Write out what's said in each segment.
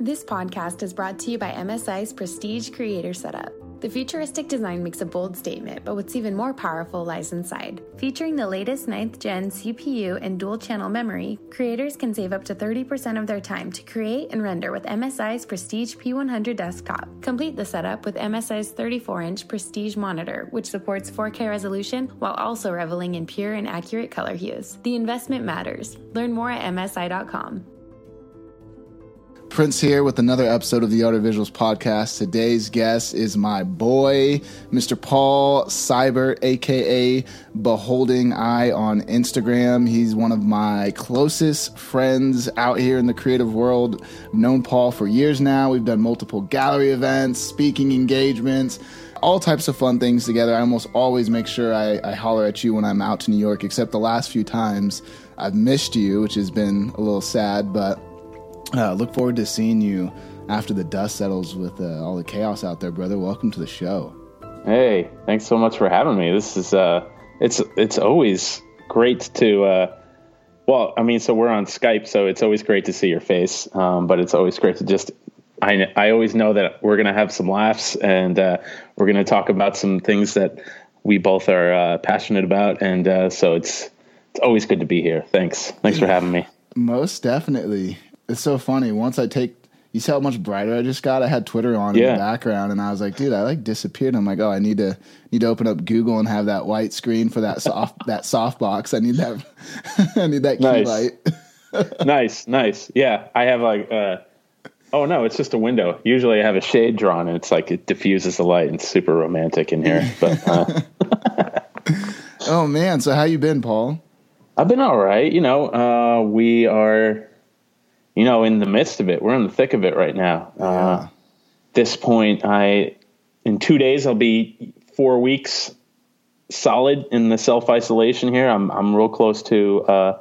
This podcast is brought to you by MSI's Prestige Creator Setup. The futuristic design makes a bold statement, but what's even more powerful lies inside. Featuring the latest 9th gen CPU and dual channel memory, creators can save up to 30% of their time to create and render with MSI's Prestige P100 desktop. Complete the setup with MSI's 34 inch Prestige monitor, which supports 4K resolution while also reveling in pure and accurate color hues. The investment matters. Learn more at MSI.com. Prince here with another episode of the Art of Visuals podcast. Today's guest is my boy, Mr. Paul Seibert, aka Beholding Eye on Instagram. He's one of my closest friends out here in the creative world. I've known Paul for years now. We've done multiple gallery events, speaking engagements, all types of fun things together. I almost always make sure I, I holler at you when I'm out to New York, except the last few times I've missed you, which has been a little sad, but uh, look forward to seeing you after the dust settles with uh, all the chaos out there, brother. Welcome to the show. Hey, thanks so much for having me. This is uh, it's it's always great to. Uh, well, I mean, so we're on Skype, so it's always great to see your face. Um, but it's always great to just. I I always know that we're gonna have some laughs and uh, we're gonna talk about some things that we both are uh, passionate about, and uh, so it's it's always good to be here. Thanks, thanks for having me. Most definitely it's so funny. Once I take, you see how much brighter I just got. I had Twitter on yeah. in the background, and I was like, dude, I like disappeared. I'm like, oh, I need to need to open up Google and have that white screen for that soft that soft box. I need that. I need that key nice. light. nice, nice. Yeah, I have like. Uh, oh no, it's just a window. Usually, I have a shade drawn, and it's like it diffuses the light. and It's super romantic in here, but. Uh, oh man, so how you been, Paul? I've been all right. You know, uh, we are you know, in the midst of it. We're in the thick of it right now. Yeah. Uh, this point, I in two days I'll be four weeks solid in the self isolation here. I'm I'm real close to uh,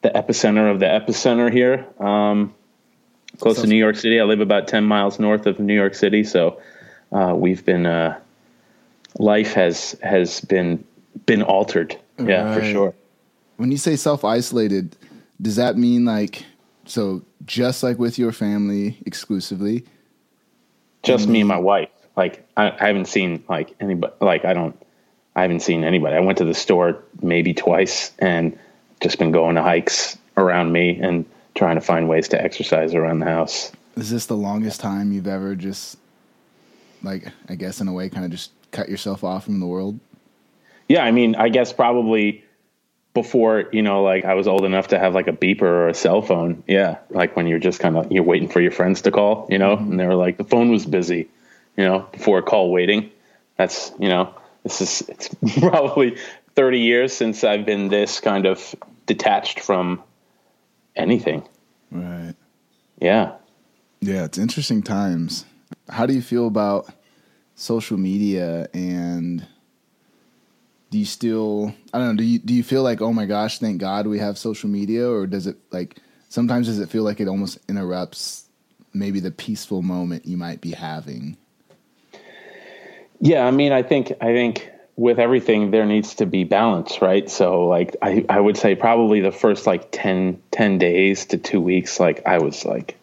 the epicenter of the epicenter here, um, close to New York City. I live about ten miles north of New York City, so uh, we've been uh, life has has been been altered. Yeah, right. for sure. When you say self isolated, does that mean like so just like with your family exclusively? Just me and my mm-hmm. wife. Like I, I haven't seen like anybody. Like I don't. I haven't seen anybody. I went to the store maybe twice and just been going to hikes around me and trying to find ways to exercise around the house. Is this the longest time you've ever just like I guess in a way kind of just cut yourself off from the world? Yeah, I mean, I guess probably before you know like i was old enough to have like a beeper or a cell phone. Yeah. Like when you're just kind of you're waiting for your friends to call you know? Mm-hmm. and they were like the phone was busy you know before call waiting. That's you know this is it's probably 30 years since i've been this kind of detached from anything. Right. Yeah. Yeah it's interesting times. How do you feel about social media and do you still I don't know, do you do you feel like, oh my gosh, thank God we have social media, or does it like sometimes does it feel like it almost interrupts maybe the peaceful moment you might be having? Yeah, I mean I think I think with everything there needs to be balance, right? So like I, I would say probably the first like 10, 10 days to two weeks, like I was like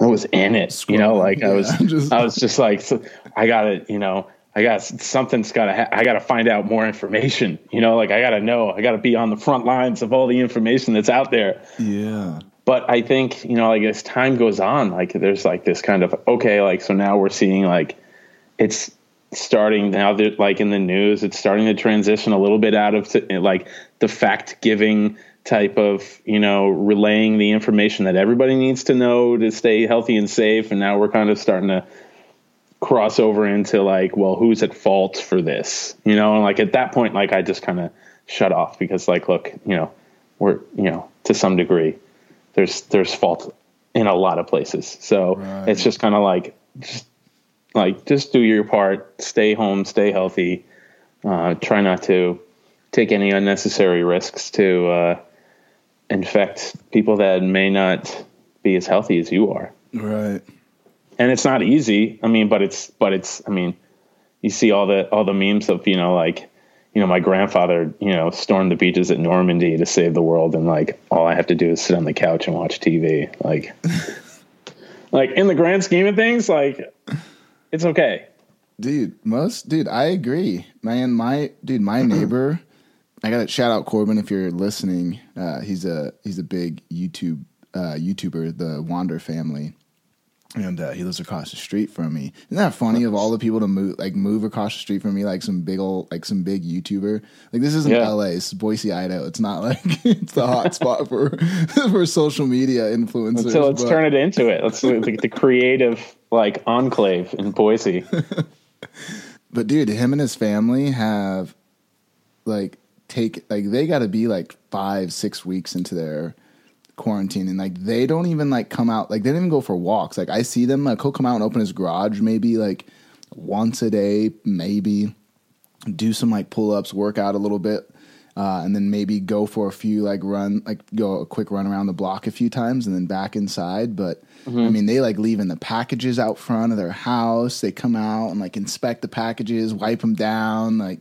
I was in it, you know, like yeah, I was, just, I was just like, so I got it, you know, I got something's got to. Ha- I got to find out more information. You know, like I got to know. I got to be on the front lines of all the information that's out there. Yeah. But I think you know, like as time goes on, like there's like this kind of okay, like so now we're seeing like it's starting now that like in the news, it's starting to transition a little bit out of t- eh, like the fact giving type of you know relaying the information that everybody needs to know to stay healthy and safe, and now we're kind of starting to cross over into like, well, who's at fault for this? You know, and like at that point, like I just kind of shut off because like, look, you know, we're, you know, to some degree, there's, there's fault in a lot of places. So right. it's just kind of like, just like, just do your part, stay home, stay healthy, uh, try not to take any unnecessary risks to, uh, infect people that may not be as healthy as you are. Right and it's not easy. I mean, but it's but it's. I mean, you see all the all the memes of you know like you know my grandfather you know stormed the beaches at Normandy to save the world, and like all I have to do is sit on the couch and watch TV. Like, like in the grand scheme of things, like it's okay. Dude, most dude, I agree. Man, my dude, my neighbor, I gotta shout out Corbin if you're listening. Uh, he's a he's a big YouTube uh, YouTuber, the Wander family and uh, he lives across the street from me. Isn't that funny? Of all the people to move, like move across the street from me, like some big old, like some big YouTuber. Like this isn't yeah. L.A. It's Boise, Idaho. It's not like it's the hot spot for for social media influencers. So let's but. turn it into it. Let's the, the creative like enclave in Boise. but dude, him and his family have like take like they got to be like five six weeks into their quarantine and like they don't even like come out like they don't even go for walks. Like i see them like he'll come out and open his garage maybe like once a day maybe do some like pull-ups work out a little bit uh, and then maybe go for a few like run like go a quick run around the block a few times and then back inside. But mm-hmm. i mean they like leaving the packages out front of their house. They come out and like inspect the packages wipe them down like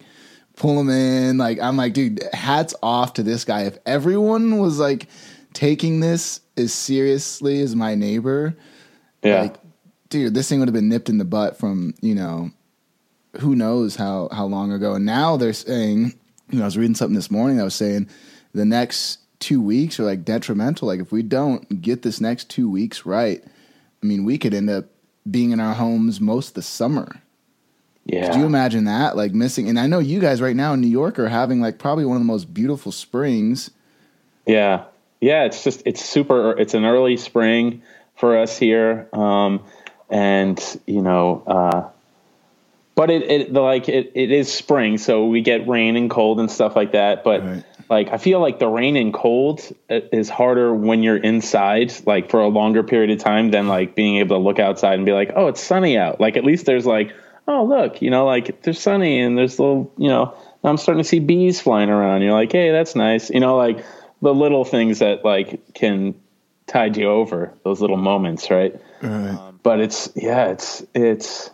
pull them in. Like i'm like dude hats off to this guy. If everyone was like taking this as seriously as my neighbor, yeah. like, dude, this thing would have been nipped in the butt from, you know, who knows how, how long ago. And now they're saying, you know, I was reading something this morning that was saying the next two weeks are like detrimental. Like, if we don't get this next two weeks right, I mean, we could end up being in our homes most of the summer. Yeah. Could you imagine that? Like missing, and I know you guys right now in New York are having like probably one of the most beautiful springs. Yeah yeah, it's just it's super. It's an early spring for us here, um, and you know, uh, but it, it like it, it is spring, so we get rain and cold and stuff like that. But right. like I feel like the rain and cold uh, is harder when you're inside, like for a longer period of time, than like being able to look outside and be like, oh, it's sunny out. Like at least there's like, oh look, you know, like there's sunny and there's little, you know, I'm starting to see bees flying around. You're like, hey, that's nice, you know, like the little things that like can tide you over those little moments, right? right. Um, but it's yeah, it's it's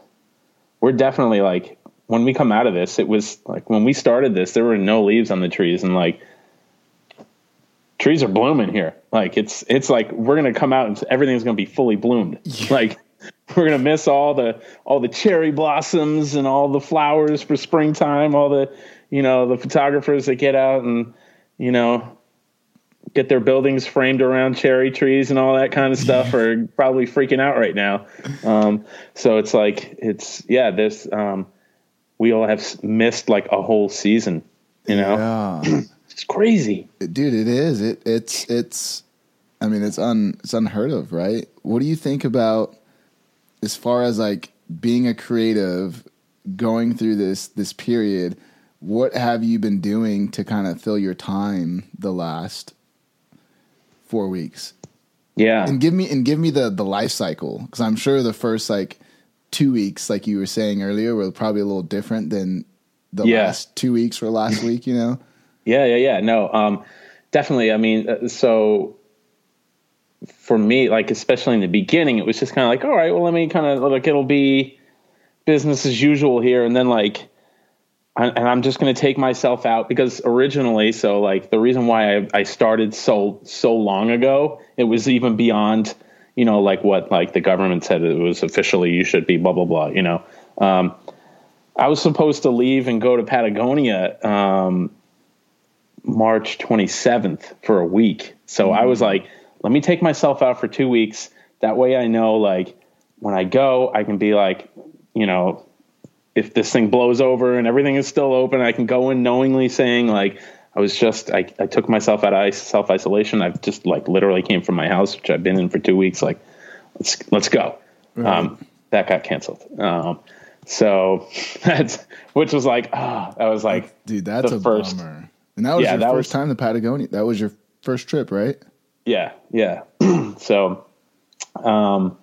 we're definitely like when we come out of this, it was like when we started this, there were no leaves on the trees, and like trees are blooming here. Like it's it's like we're gonna come out and everything's gonna be fully bloomed. Yeah. Like we're gonna miss all the all the cherry blossoms and all the flowers for springtime. All the you know the photographers that get out and you know get their buildings framed around cherry trees and all that kind of stuff are probably freaking out right now. Um, so it's like it's yeah, this um, we all have missed like a whole season. You know, yeah. it's crazy, dude. It is. It it's it's. I mean, it's un it's unheard of, right? What do you think about as far as like being a creative, going through this this period? What have you been doing to kind of fill your time the last four weeks. Yeah, and give me and give me the the life cycle because I'm sure the first like two weeks, like you were saying earlier, were probably a little different than the yeah. last two weeks or last week. You know? Yeah, yeah, yeah. No, um, definitely. I mean, uh, so for me, like especially in the beginning, it was just kind of like, all right, well, let me kind of like it'll be business as usual here, and then like and I'm just going to take myself out because originally, so like the reason why I, I started so so long ago, it was even beyond, you know, like what like the government said it was officially you should be blah blah blah. You know, um, I was supposed to leave and go to Patagonia um, March 27th for a week, so mm-hmm. I was like, let me take myself out for two weeks. That way, I know like when I go, I can be like, you know, if this thing blows over and everything is still open, I can go in knowingly saying like I was just I, I took myself out of self isolation. I've just like literally came from my house, which I've been in for two weeks. Like let's let's go. Um, that got canceled. Um, so that's which was like ah, oh, that was like dude, that's a first, bummer. And that was yeah, your that first was, time to Patagonia. That was your first trip, right? Yeah, yeah. so, um,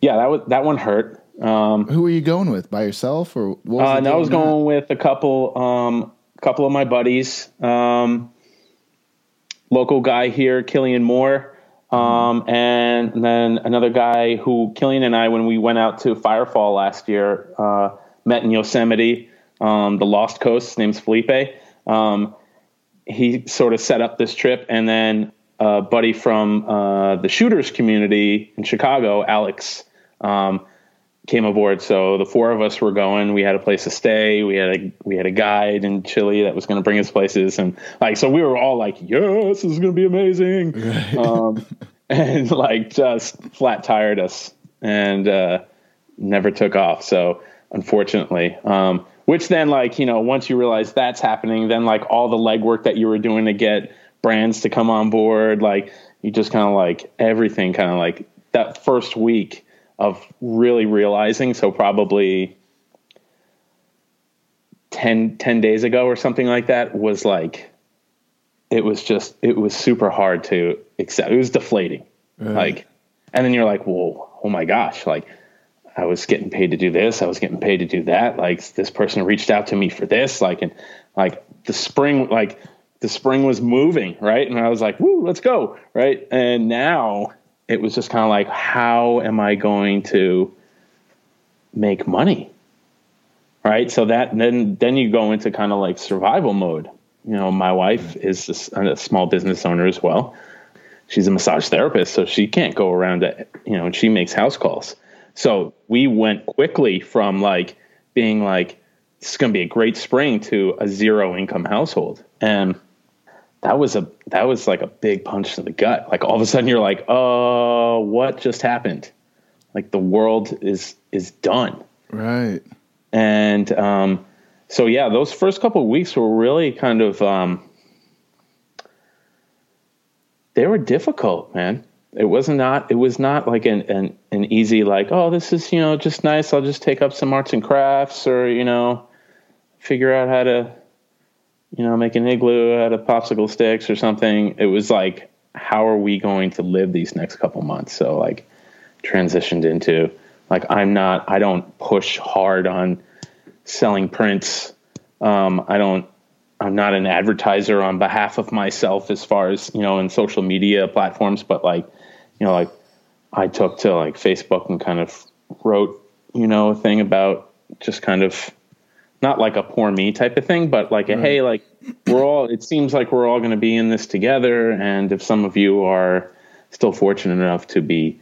yeah, that was that one hurt. Um, Who were you going with? By yourself or? What was uh, no, I was going with a couple, um, couple of my buddies. Um, local guy here, Killian Moore, um, and then another guy who Killian and I, when we went out to Firefall last year, uh, met in Yosemite, um, the Lost Coast. His name's Felipe. Um, he sort of set up this trip, and then a buddy from uh, the shooters community in Chicago, Alex, um, came aboard. So the four of us were going. We had a place to stay. We had a we had a guide in Chile that was going to bring us places, and like so we were all like, "Yes, this is going to be amazing," right. um, and like just flat tired us and uh, never took off. So unfortunately, um, which then like you know once you realize that's happening, then like all the legwork that you were doing to get brands to come on board, like you just kind of like everything kind of like that first week of really realizing. So probably 10, 10 days ago or something like that was like, it was just, it was super hard to accept. It was deflating. Like, and then you're like, whoa, oh my gosh, like I was getting paid to do this. I was getting paid to do that. Like this person reached out to me for this, like, and like the spring, like the spring was moving. Right. And I was like, woo, let's go. Right. And now it was just kind of like, how am I going to make money? Right. So that then then you go into kind of like survival mode. You know, my wife is a small business owner as well. She's a massage therapist, so she can't go around to, you know, she makes house calls. So we went quickly from like being like, this is going to be a great spring to a zero income household. And that was a that was like a big punch to the gut. Like all of a sudden you're like, "Oh, what just happened?" Like the world is is done. Right. And um so yeah, those first couple of weeks were really kind of um they were difficult, man. It was not it was not like an an, an easy like, "Oh, this is, you know, just nice. I'll just take up some arts and crafts or, you know, figure out how to you know, make an igloo out of popsicle sticks or something. It was like, how are we going to live these next couple months? So like transitioned into like I'm not I don't push hard on selling prints. Um, I don't I'm not an advertiser on behalf of myself as far as, you know, in social media platforms, but like, you know, like I took to like Facebook and kind of wrote, you know, a thing about just kind of not like a poor me type of thing, but like a right. hey, like we're all. It seems like we're all going to be in this together, and if some of you are still fortunate enough to be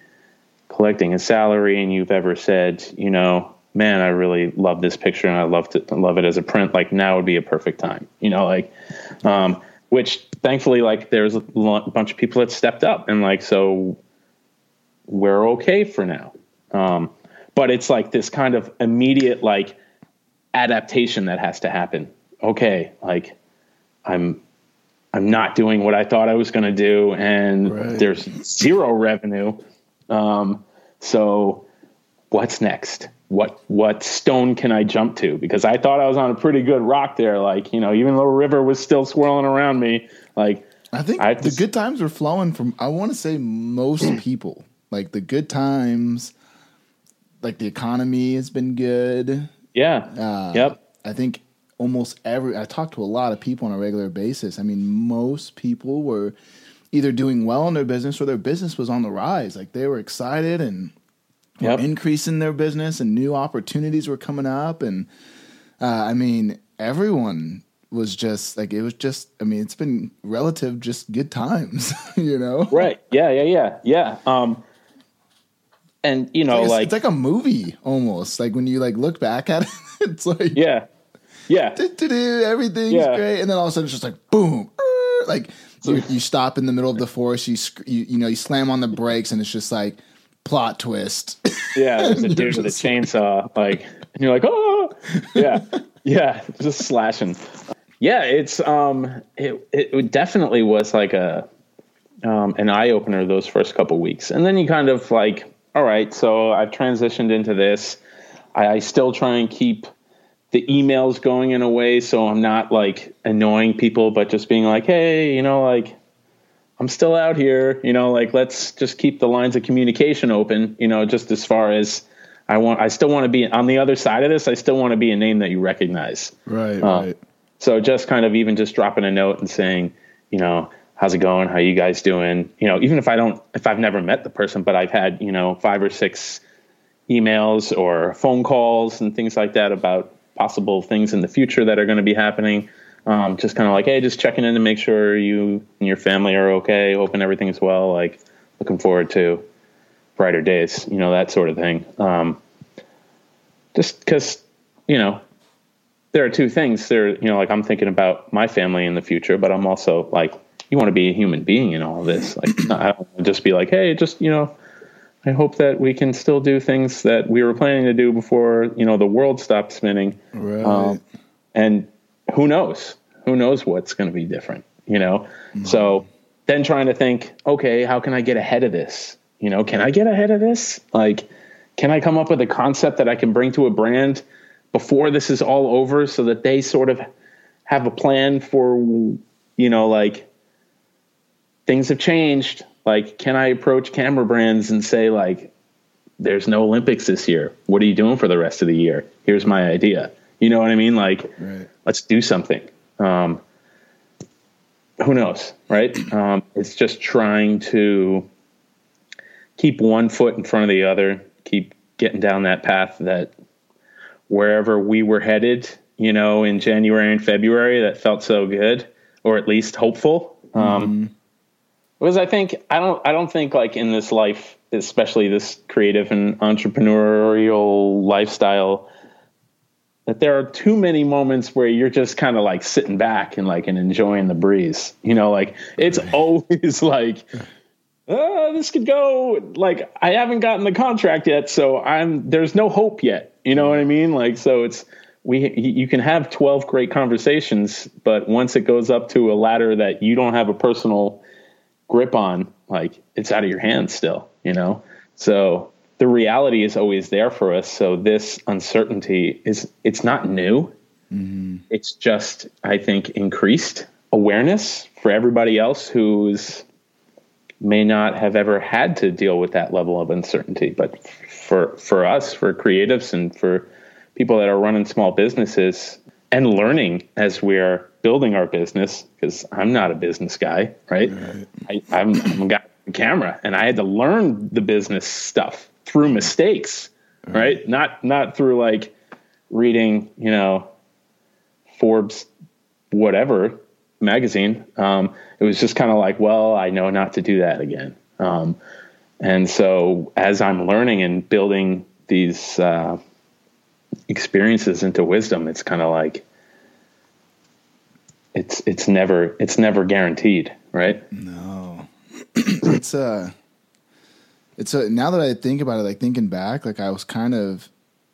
collecting a salary, and you've ever said, you know, man, I really love this picture, and I love to love it as a print. Like now would be a perfect time, you know, like, um, which thankfully, like there's a bunch of people that stepped up, and like so, we're okay for now. Um, but it's like this kind of immediate like adaptation that has to happen. Okay, like I'm I'm not doing what I thought I was going to do, and right. there's zero revenue. Um, so what's next? What what stone can I jump to? Because I thought I was on a pretty good rock there. Like you know, even though river was still swirling around me, like I think I the good times were flowing from. I want to say most people. Like the good times, like the economy has been good. Yeah. Uh, yep. I think almost every I talked to a lot of people on a regular basis. I mean, most people were either doing well in their business or their business was on the rise. Like they were excited and yep. increasing their business and new opportunities were coming up and uh, I mean, everyone was just like it was just I mean, it's been relative just good times, you know. Right. Yeah, yeah, yeah. Yeah. Um and you know, it's like, like, it's like a movie almost. Like when you like look back at it, it's like yeah, yeah, everything's yeah. great, and then all of a sudden it's just like boom, like you, you stop in the middle of the forest, you, you you know you slam on the brakes, and it's just like plot twist. Yeah, there's a dude with a chainsaw, like, and you're like, oh, yeah, yeah, just slashing. Yeah, it's um, it it definitely was like a um an eye opener those first couple weeks, and then you kind of like all right, so I've transitioned into this. I, I still try and keep the emails going in a way so I'm not like annoying people, but just being like, hey, you know, like I'm still out here, you know, like let's just keep the lines of communication open, you know, just as far as I want, I still want to be on the other side of this. I still want to be a name that you recognize. Right. Uh, right. So just kind of even just dropping a note and saying, you know, how's it going? How you guys doing? You know, even if I don't, if I've never met the person, but I've had, you know, five or six emails or phone calls and things like that about possible things in the future that are going to be happening. Um, just kind of like, hey, just checking in to make sure you and your family are okay, hoping everything's well. Like, looking forward to brighter days, you know, that sort of thing. Um, just because, you know, there are two things. There, you know, like I'm thinking about my family in the future, but I'm also like, you want to be a human being in all of this. Like, I don't just be like, hey, just you know, I hope that we can still do things that we were planning to do before you know the world stopped spinning. Right. Um, and who knows? Who knows what's going to be different? You know. Mm-hmm. So then trying to think, okay, how can I get ahead of this? You know, can I get ahead of this? Like, can I come up with a concept that I can bring to a brand before this is all over, so that they sort of have a plan for, you know, like things have changed. Like, can I approach camera brands and say, like, there's no Olympics this year. What are you doing for the rest of the year? Here's my idea. You know what I mean? Like, right. let's do something. Um, who knows, right? Um, it's just trying to keep one foot in front of the other, keep getting down that path that wherever we were headed, you know, in January and February, that felt so good, or at least hopeful. Um, mm-hmm. Because I think I don't I don't think like in this life, especially this creative and entrepreneurial lifestyle, that there are too many moments where you're just kind of like sitting back and like and enjoying the breeze. You know, like it's always like oh, this could go like I haven't gotten the contract yet, so I'm there's no hope yet. You know what I mean? Like so it's we you can have 12 great conversations, but once it goes up to a ladder that you don't have a personal grip on, like it's out of your hands still, you know? So the reality is always there for us. So this uncertainty is, it's not new. Mm-hmm. It's just, I think, increased awareness for everybody else who's may not have ever had to deal with that level of uncertainty. But for, for us, for creatives and for people that are running small businesses and learning as we're building our business because I'm not a business guy, right? right. I, I'm, I'm a guy on camera, and I had to learn the business stuff through mistakes, right? right? Not not through like reading, you know, Forbes, whatever magazine. Um, it was just kind of like, well, I know not to do that again. Um, and so as I'm learning and building these uh, experiences into wisdom, it's kind of like it's it's never it's never guaranteed, right? No, it's uh it's a now that I think about it, like thinking back, like I was kind of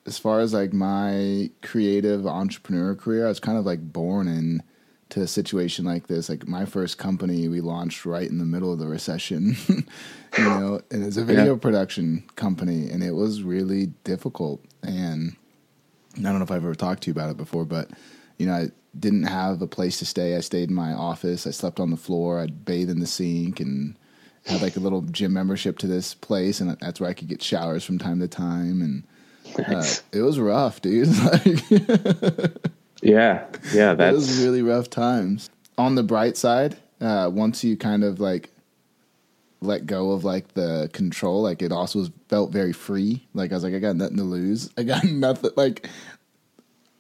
as far as like my creative entrepreneur career, I was kind of like born in to a situation like this. Like my first company, we launched right in the middle of the recession, you know, and it's a video yeah. production company, and it was really difficult. And I don't know if I've ever talked to you about it before, but you know, I didn't have a place to stay. I stayed in my office. I slept on the floor. I'd bathe in the sink and had like a little gym membership to this place, and that's where I could get showers from time to time. And uh, it was rough, dude. yeah, yeah, that was really rough times. On the bright side, uh, once you kind of like let go of like the control, like it also felt very free. Like I was like, I got nothing to lose. I got nothing. Like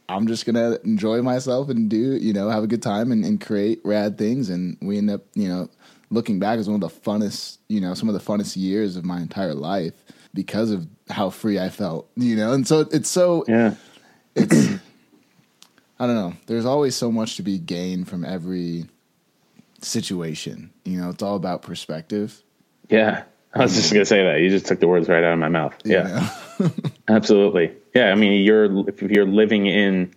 I'm just gonna enjoy myself and do you know have a good time and, and create rad things. And we end up you know looking back as one of the funnest you know some of the funnest years of my entire life because of how free I felt. You know, and so it's so yeah. It's I don't know. There's always so much to be gained from every situation. You know, it's all about perspective. Yeah. I was just gonna say that. You just took the words right out of my mouth. Yeah. Absolutely. Yeah, I mean, you're if you're living in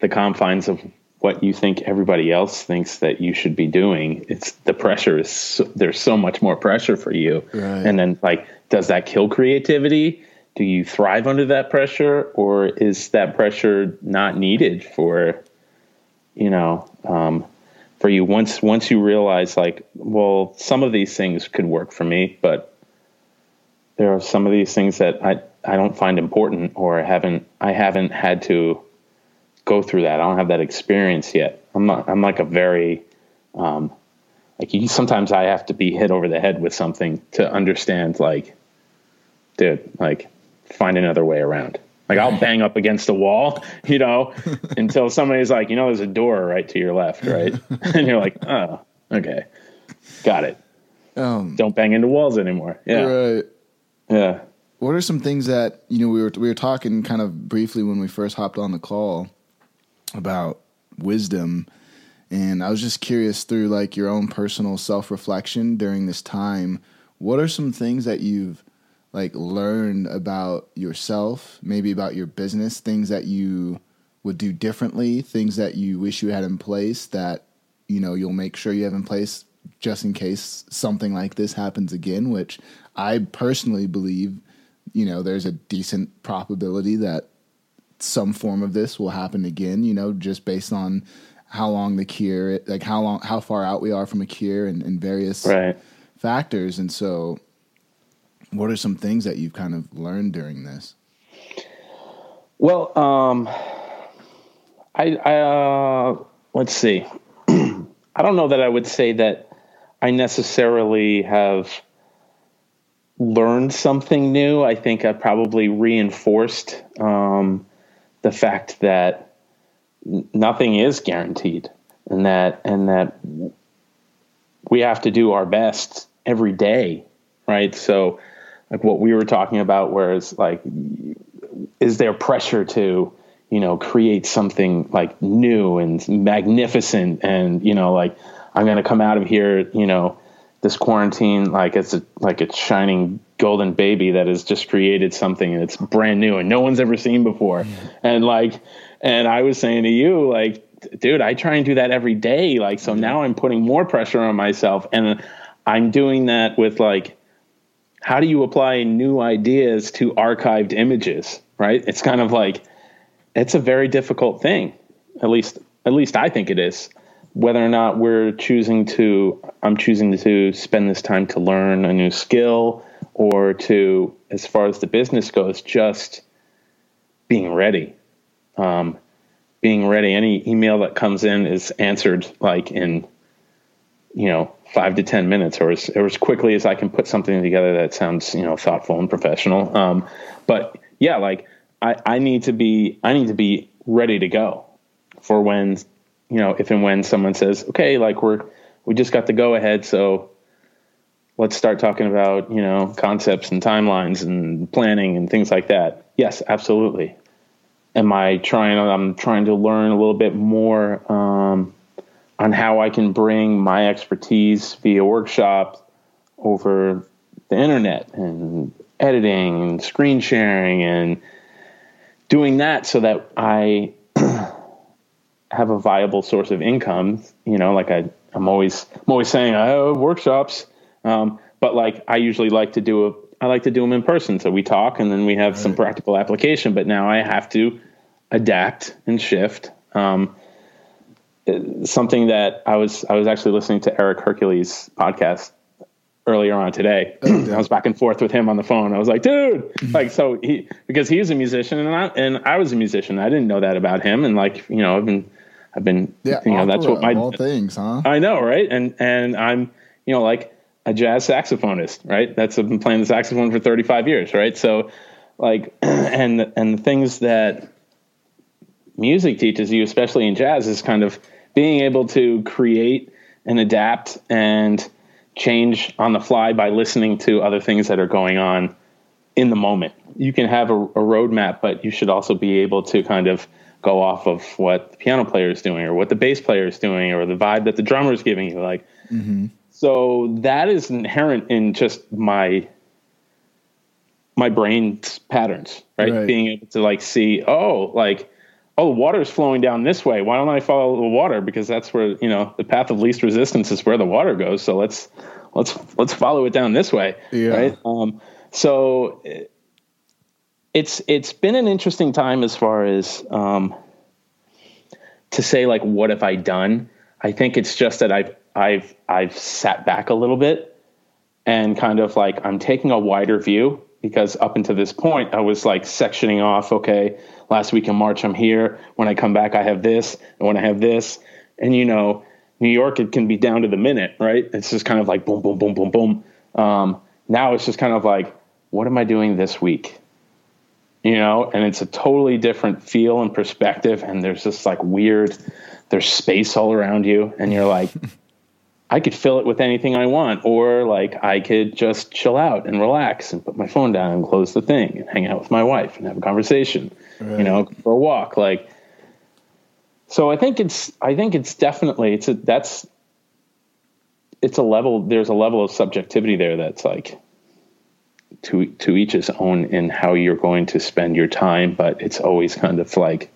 the confines of what you think everybody else thinks that you should be doing, it's the pressure is so, there's so much more pressure for you. Right. And then like does that kill creativity? Do you thrive under that pressure or is that pressure not needed for you know, um, for you once once you realize like, well, some of these things could work for me, but there are some of these things that I I don't find important or i haven't I haven't had to go through that. I don't have that experience yet. I'm not, I'm like a very um, like you, sometimes I have to be hit over the head with something to understand like dude, like find another way around. Like I'll bang up against the wall, you know, until somebody's like, you know, there's a door right to your left, right? and you're like, oh, okay, got it. Um, Don't bang into walls anymore. Yeah, right. Yeah. What are some things that you know we were we were talking kind of briefly when we first hopped on the call about wisdom, and I was just curious through like your own personal self reflection during this time. What are some things that you've like learn about yourself, maybe about your business, things that you would do differently, things that you wish you had in place that you know you'll make sure you have in place just in case something like this happens again, which I personally believe, you know, there's a decent probability that some form of this will happen again, you know, just based on how long the cure, like how long, how far out we are from a cure and, and various right. factors. And so, what are some things that you've kind of learned during this? Well, um, I, I uh, let's see. I don't know that I would say that I necessarily have learned something new. I think I probably reinforced um, the fact that nothing is guaranteed, and that and that we have to do our best every day, right? So, like what we were talking about, whereas like, is there pressure to you know create something like new and magnificent, and you know like I'm going to come out of here, you know, this quarantine like it's a, like a shining golden baby that has just created something and it's brand new and no one's ever seen before. Mm. And like, and I was saying to you, like, dude, I try and do that every day. Like, so now I'm putting more pressure on myself and I'm doing that with like, how do you apply new ideas to archived images? Right. It's kind of like, it's a very difficult thing. At least, at least I think it is whether or not we're choosing to i'm choosing to spend this time to learn a new skill or to as far as the business goes just being ready um, being ready any email that comes in is answered like in you know five to ten minutes or as, or as quickly as i can put something together that sounds you know thoughtful and professional um, but yeah like I, I need to be i need to be ready to go for when you know, if and when someone says, okay, like we're, we just got the go ahead. So let's start talking about, you know, concepts and timelines and planning and things like that. Yes, absolutely. Am I trying, I'm trying to learn a little bit more, um, on how I can bring my expertise via workshop over the internet and editing and screen sharing and doing that so that I have a viable source of income. You know, like I, I'm always, I'm always saying I have workshops, um, but like I usually like to do a, I like to do them in person. So we talk and then we have right. some practical application. But now I have to adapt and shift. Um, something that I was, I was actually listening to Eric Hercules podcast earlier on today. I was back and forth with him on the phone. I was like, dude, mm-hmm. like, so he, because he's a musician and I, and I was a musician. I didn't know that about him. And like, you know, I've been, I've been, yeah, you know, that's what my all things, huh? I know, right? And and I'm, you know, like a jazz saxophonist, right? That's I've been playing the saxophone for 35 years, right? So, like, and and the things that music teaches you, especially in jazz, is kind of being able to create and adapt and change on the fly by listening to other things that are going on in the moment. You can have a, a roadmap, but you should also be able to kind of go off of what the piano player is doing or what the bass player is doing or the vibe that the drummer is giving you like mm-hmm. so that is inherent in just my my brain's patterns right? right? being able to like see oh like oh the water is flowing down this way why don't i follow the water because that's where you know the path of least resistance is where the water goes so let's let's let's follow it down this way yeah. right um so it's it's been an interesting time as far as um, to say like what have I done? I think it's just that I've I've I've sat back a little bit and kind of like I'm taking a wider view because up until this point I was like sectioning off. Okay, last week in March I'm here. When I come back I have this, and when I have this, and you know New York it can be down to the minute, right? It's just kind of like boom, boom, boom, boom, boom. Um, now it's just kind of like what am I doing this week? you know, and it's a totally different feel and perspective. And there's this like weird, there's space all around you, and you're like, I could fill it with anything I want, or like I could just chill out and relax and put my phone down and close the thing and hang out with my wife and have a conversation, right. you know, for a walk. Like, so I think it's, I think it's definitely, it's a, that's, it's a level, there's a level of subjectivity there that's like, to to each his own in how you're going to spend your time, but it's always kind of like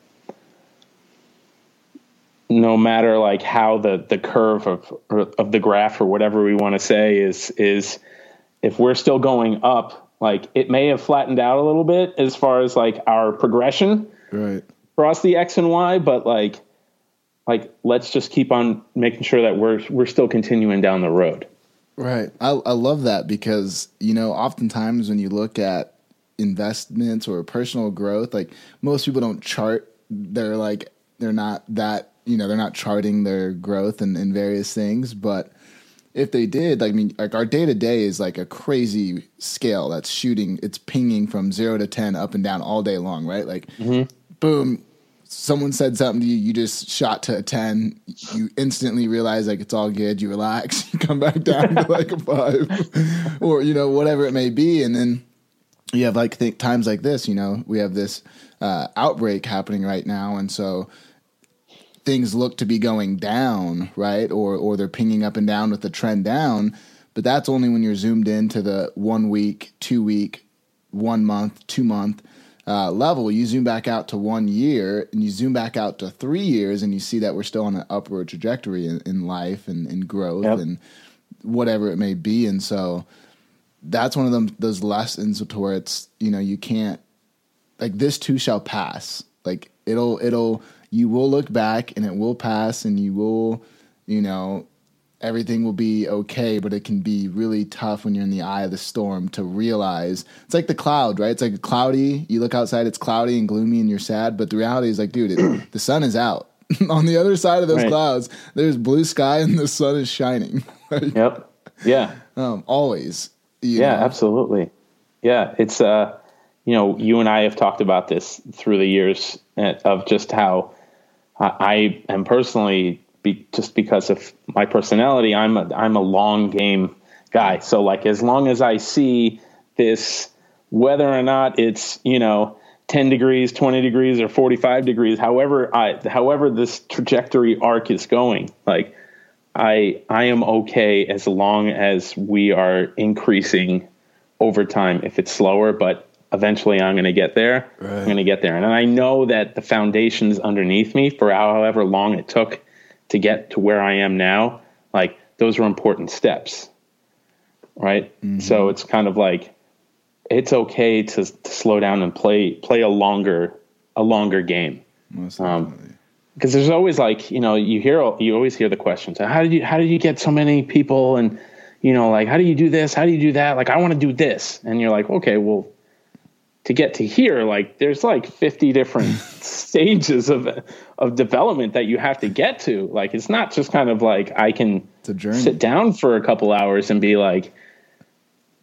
no matter like how the the curve of of the graph or whatever we want to say is is if we're still going up, like it may have flattened out a little bit as far as like our progression right across the x and y, but like like let's just keep on making sure that we're we're still continuing down the road. Right. I, I love that because, you know, oftentimes when you look at investments or personal growth, like most people don't chart. They're like, they're not that, you know, they're not charting their growth and in, in various things. But if they did, like, I mean, like our day to day is like a crazy scale that's shooting, it's pinging from zero to 10 up and down all day long, right? Like, mm-hmm. boom, someone said something to you, you just shot to a 10, you instantly realize like it's all good, you relax, you come back down to like a five, or, you know, whatever it may be. And then you have like th- times like this, you know, we have this uh, outbreak happening right now. And so things look to be going down, right? Or, or they're pinging up and down with the trend down. But that's only when you're zoomed into the one week, two week, one month, two month uh, level, you zoom back out to one year and you zoom back out to three years and you see that we're still on an upward trajectory in, in life and, and growth yep. and whatever it may be. And so that's one of them, those lessons to where it's, you know, you can't, like this too shall pass. Like it'll, it'll, you will look back and it will pass and you will, you know, everything will be okay, but it can be really tough when you're in the eye of the storm to realize it's like the cloud, right? It's like cloudy. You look outside, it's cloudy and gloomy, and you're sad. But the reality is, like, dude, it, the sun is out. On the other side of those right. clouds, there's blue sky and the sun is shining. like, yep. Yeah. Um, always. yeah, know? absolutely. Yeah, it's uh, you know, you and I have talked about this through the years uh, of just how I am personally be, just because of my personality, I'm a, I'm a long game guy. Mm-hmm. So like as long as I see this, whether or not it's you know 10 degrees, 20 degrees, or 45 degrees, however I however this trajectory arc is going, like I I am okay as long as we are increasing over time. If it's slower, but eventually I'm going to get there. Right. I'm going to get there, and I know that the foundations underneath me for however long it took to get to where I am now, like those were important steps. Right. Mm-hmm. So it's kind of like it's okay to, to, slow down and play play a longer a longer game. Um, because there's always like you know you hear you always hear the questions how did you how did you get so many people and you know like how do you do this how do you do that like I want to do this and you're like okay well to get to here like there's like 50 different stages of of development that you have to get to. Like it's not just kind of like i can sit down for a couple hours and be like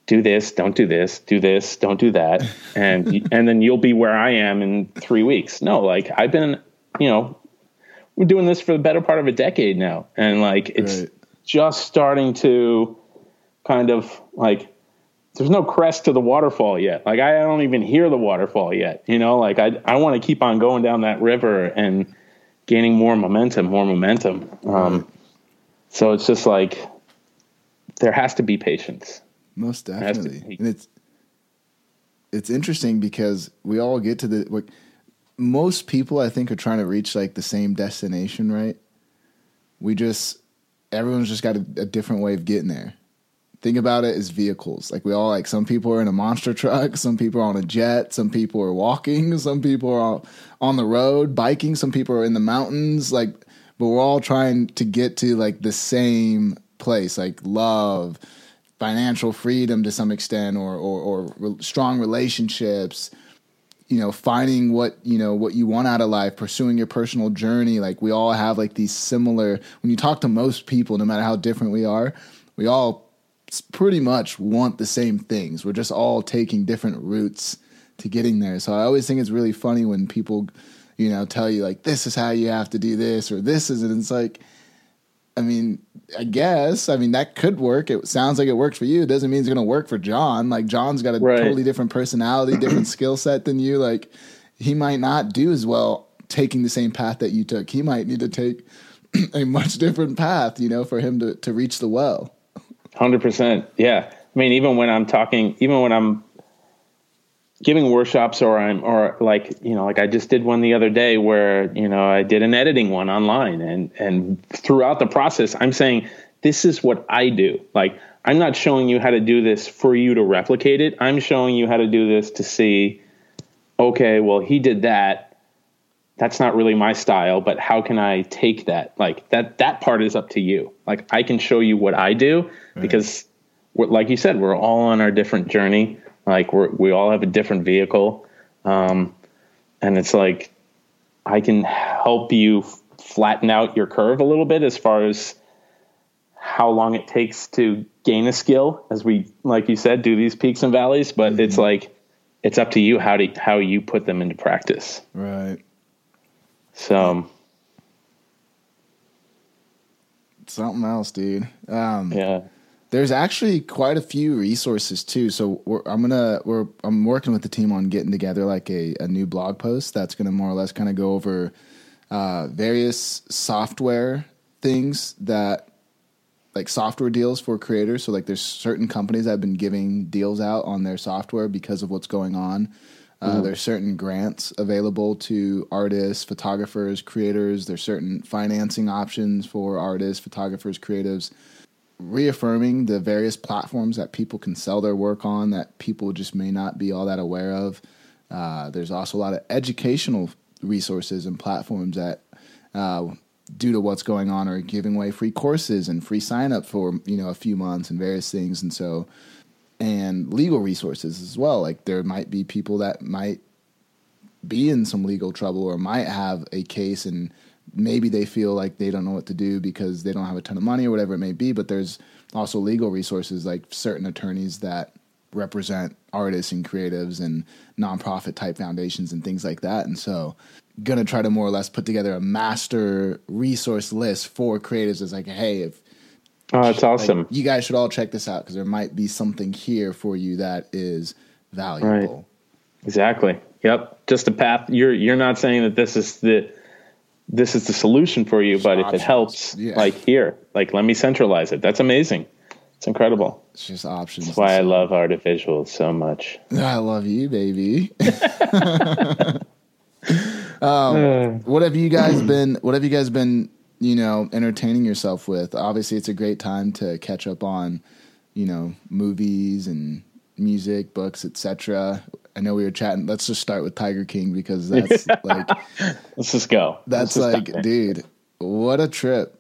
do this don't do this do this don't do that and and then you'll be where i am in 3 weeks. No like i've been you know we're doing this for the better part of a decade now and like it's right. just starting to kind of like there's no crest to the waterfall yet. Like I don't even hear the waterfall yet. You know, like I I want to keep on going down that river and gaining more momentum, more momentum. Um, so it's just like there has to be patience. Most definitely, and it's it's interesting because we all get to the like most people I think are trying to reach like the same destination, right? We just everyone's just got a, a different way of getting there think about it as vehicles. Like we all like some people are in a monster truck, some people are on a jet, some people are walking, some people are on the road biking, some people are in the mountains. Like, but we're all trying to get to like the same place, like love, financial freedom to some extent, or or, or re- strong relationships. You know, finding what you know what you want out of life, pursuing your personal journey. Like we all have like these similar. When you talk to most people, no matter how different we are, we all pretty much want the same things. We're just all taking different routes to getting there. So I always think it's really funny when people, you know, tell you like this is how you have to do this or this is and it's like I mean, I guess. I mean, that could work. It sounds like it works for you. It doesn't mean it's going to work for John. Like John's got a Right. totally different personality, different skill set than you. Like he might not do as well taking the same path that you took. He might need to take a much different path, you know, for him to to reach the well. Hundred percent. Yeah. I mean, even when I'm talking, even when I'm giving workshops or I'm, or like, you know, like I just did one the other day where, you know, I did an editing one online and, and throughout the process, I'm saying, this is what I do. Like, I'm not showing you how to do this for you to replicate it. I'm showing you how to do this to see, okay, well, he did that. That's not really my style, but how can I take that? Like that, that part is up to you. Like I can show you what I do because we're, like you said, we're all on our different journey. Like we're, we all have a different vehicle. Um, and it's like, I can help you flatten out your curve a little bit as far as how long it takes to gain a skill as we, like you said, do these peaks and valleys, but it's like, it's up to you how to, how you put them into practice. Right. So, Something else, dude. Um, yeah. There's actually quite a few resources too. So we're, I'm gonna we're I'm working with the team on getting together like a, a new blog post that's gonna more or less kind of go over uh, various software things that like software deals for creators. So like there's certain companies that have been giving deals out on their software because of what's going on. Uh, There's certain grants available to artists, photographers, creators. There's certain financing options for artists, photographers, creatives reaffirming the various platforms that people can sell their work on that people just may not be all that aware of. Uh, there's also a lot of educational resources and platforms that, uh, due to what's going on, are giving away free courses and free sign up for you know a few months and various things. And so, and legal resources as well. Like there might be people that might be in some legal trouble or might have a case and maybe they feel like they don't know what to do because they don't have a ton of money or whatever it may be but there's also legal resources like certain attorneys that represent artists and creatives and nonprofit type foundations and things like that and so gonna try to more or less put together a master resource list for creatives it's like hey if Oh, it's like, awesome. you guys should all check this out because there might be something here for you that is valuable Exactly. Yep. Just a path. You're you're not saying that this is the this is the solution for you, but if it helps, Yeah. like here, like let me centralize it. That's amazing. It's incredible. it's just options That's why I love artificials so much. I love you, baby. um, what have you guys been? What have you guys been? You know, entertaining yourself with? Obviously, it's a great time to catch up on, you know, movies and music, books, etc. I know we were chatting. Let's just start with Tiger King because that's like Let's just go. that's just like, dude, what a trip.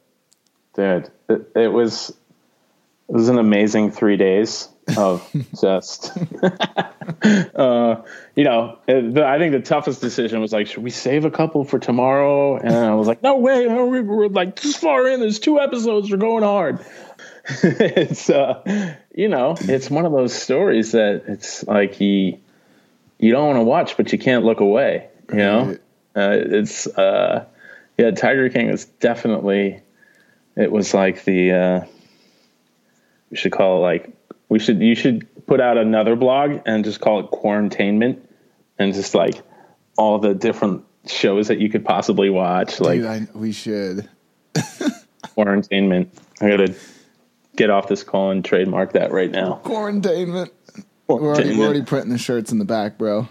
dude. It, it was it was an amazing three days of just uh, you know. the, I think the toughest decision was like, should we save a couple for tomorrow? And I was like, no way, we- we're like this far in. There's two episodes. We're going hard. it's uh, you know, it's one of those stories that it's like he you don't want to watch, but you can't look away. You know, uh, it's uh, yeah, Tiger King is definitely. It was like the. Uh, we should call it like we should. You should put out another blog and just call it Quarantainment, and just like all the different shows that you could possibly watch, like Dude, I, we should. Quarantainment. I gotta get off this call and trademark that right now. Quarantainment. We're already, we're already printing the shirts in the back, bro.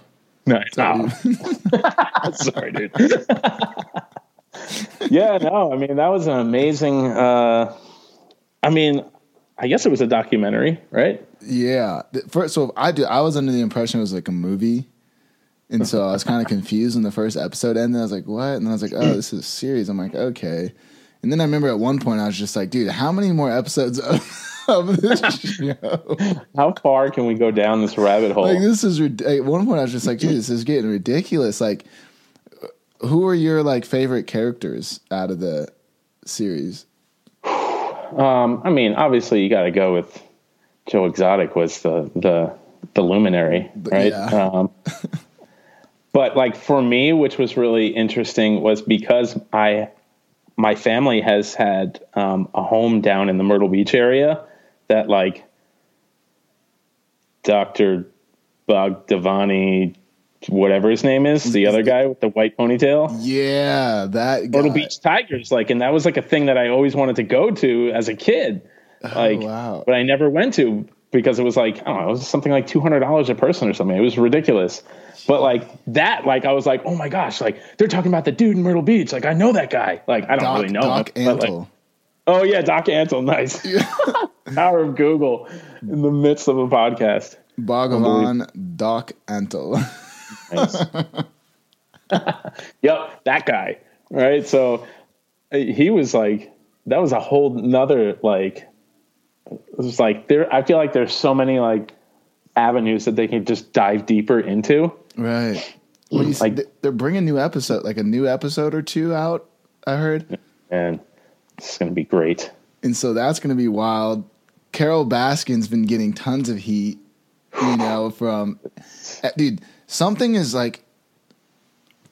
No, no. Sorry, dude. yeah, no, I mean that was an amazing uh I mean, I guess it was a documentary, right? Yeah. First, so I do. I was under the impression it was like a movie, and so I was kind of confused when the first episode ended. I was like, "What?" And then I was like, "Oh, this is a series." I'm like, "Okay." And then I remember at one point I was just like, "Dude, how many more episodes of, of this show?" How far can we go down this rabbit hole? Like this is at one point I was just like, "Dude, this is getting ridiculous." Like, who are your like favorite characters out of the series? Um, I mean, obviously you got to go with Joe Exotic was the the the luminary, right? yeah. Um, but like for me, which was really interesting, was because I my family has had um, a home down in the Myrtle Beach area that like Doctor Bogdavani, whatever his name is, the other guy with the white ponytail. Yeah, that guy. Myrtle Beach Tigers, like, and that was like a thing that I always wanted to go to as a kid, oh, like, Oh, wow. but I never went to because it was like I don't know, it was something like two hundred dollars a person or something. It was ridiculous. But like that, like I was like, oh my gosh, like they're talking about the dude in Myrtle Beach. Like I know that guy. Like I don't Doc, really know Doc him, but, like, Antle. oh yeah, Doc Antle, nice. Power of Google in the midst of a podcast. Bhagavan Doc Antle. Nice. yep, that guy. Right. So uh, he was like, that was a whole nother like. It was like there. I feel like there's so many like avenues that they can just dive deeper into. right. Well, you Like- th- they're bringing new episode, like a new episode or two out. I heard, and it's going to be great. and so that's going to be wild. Carole Baskin's been getting tons of heat, you know, from uh, dude. Something is like,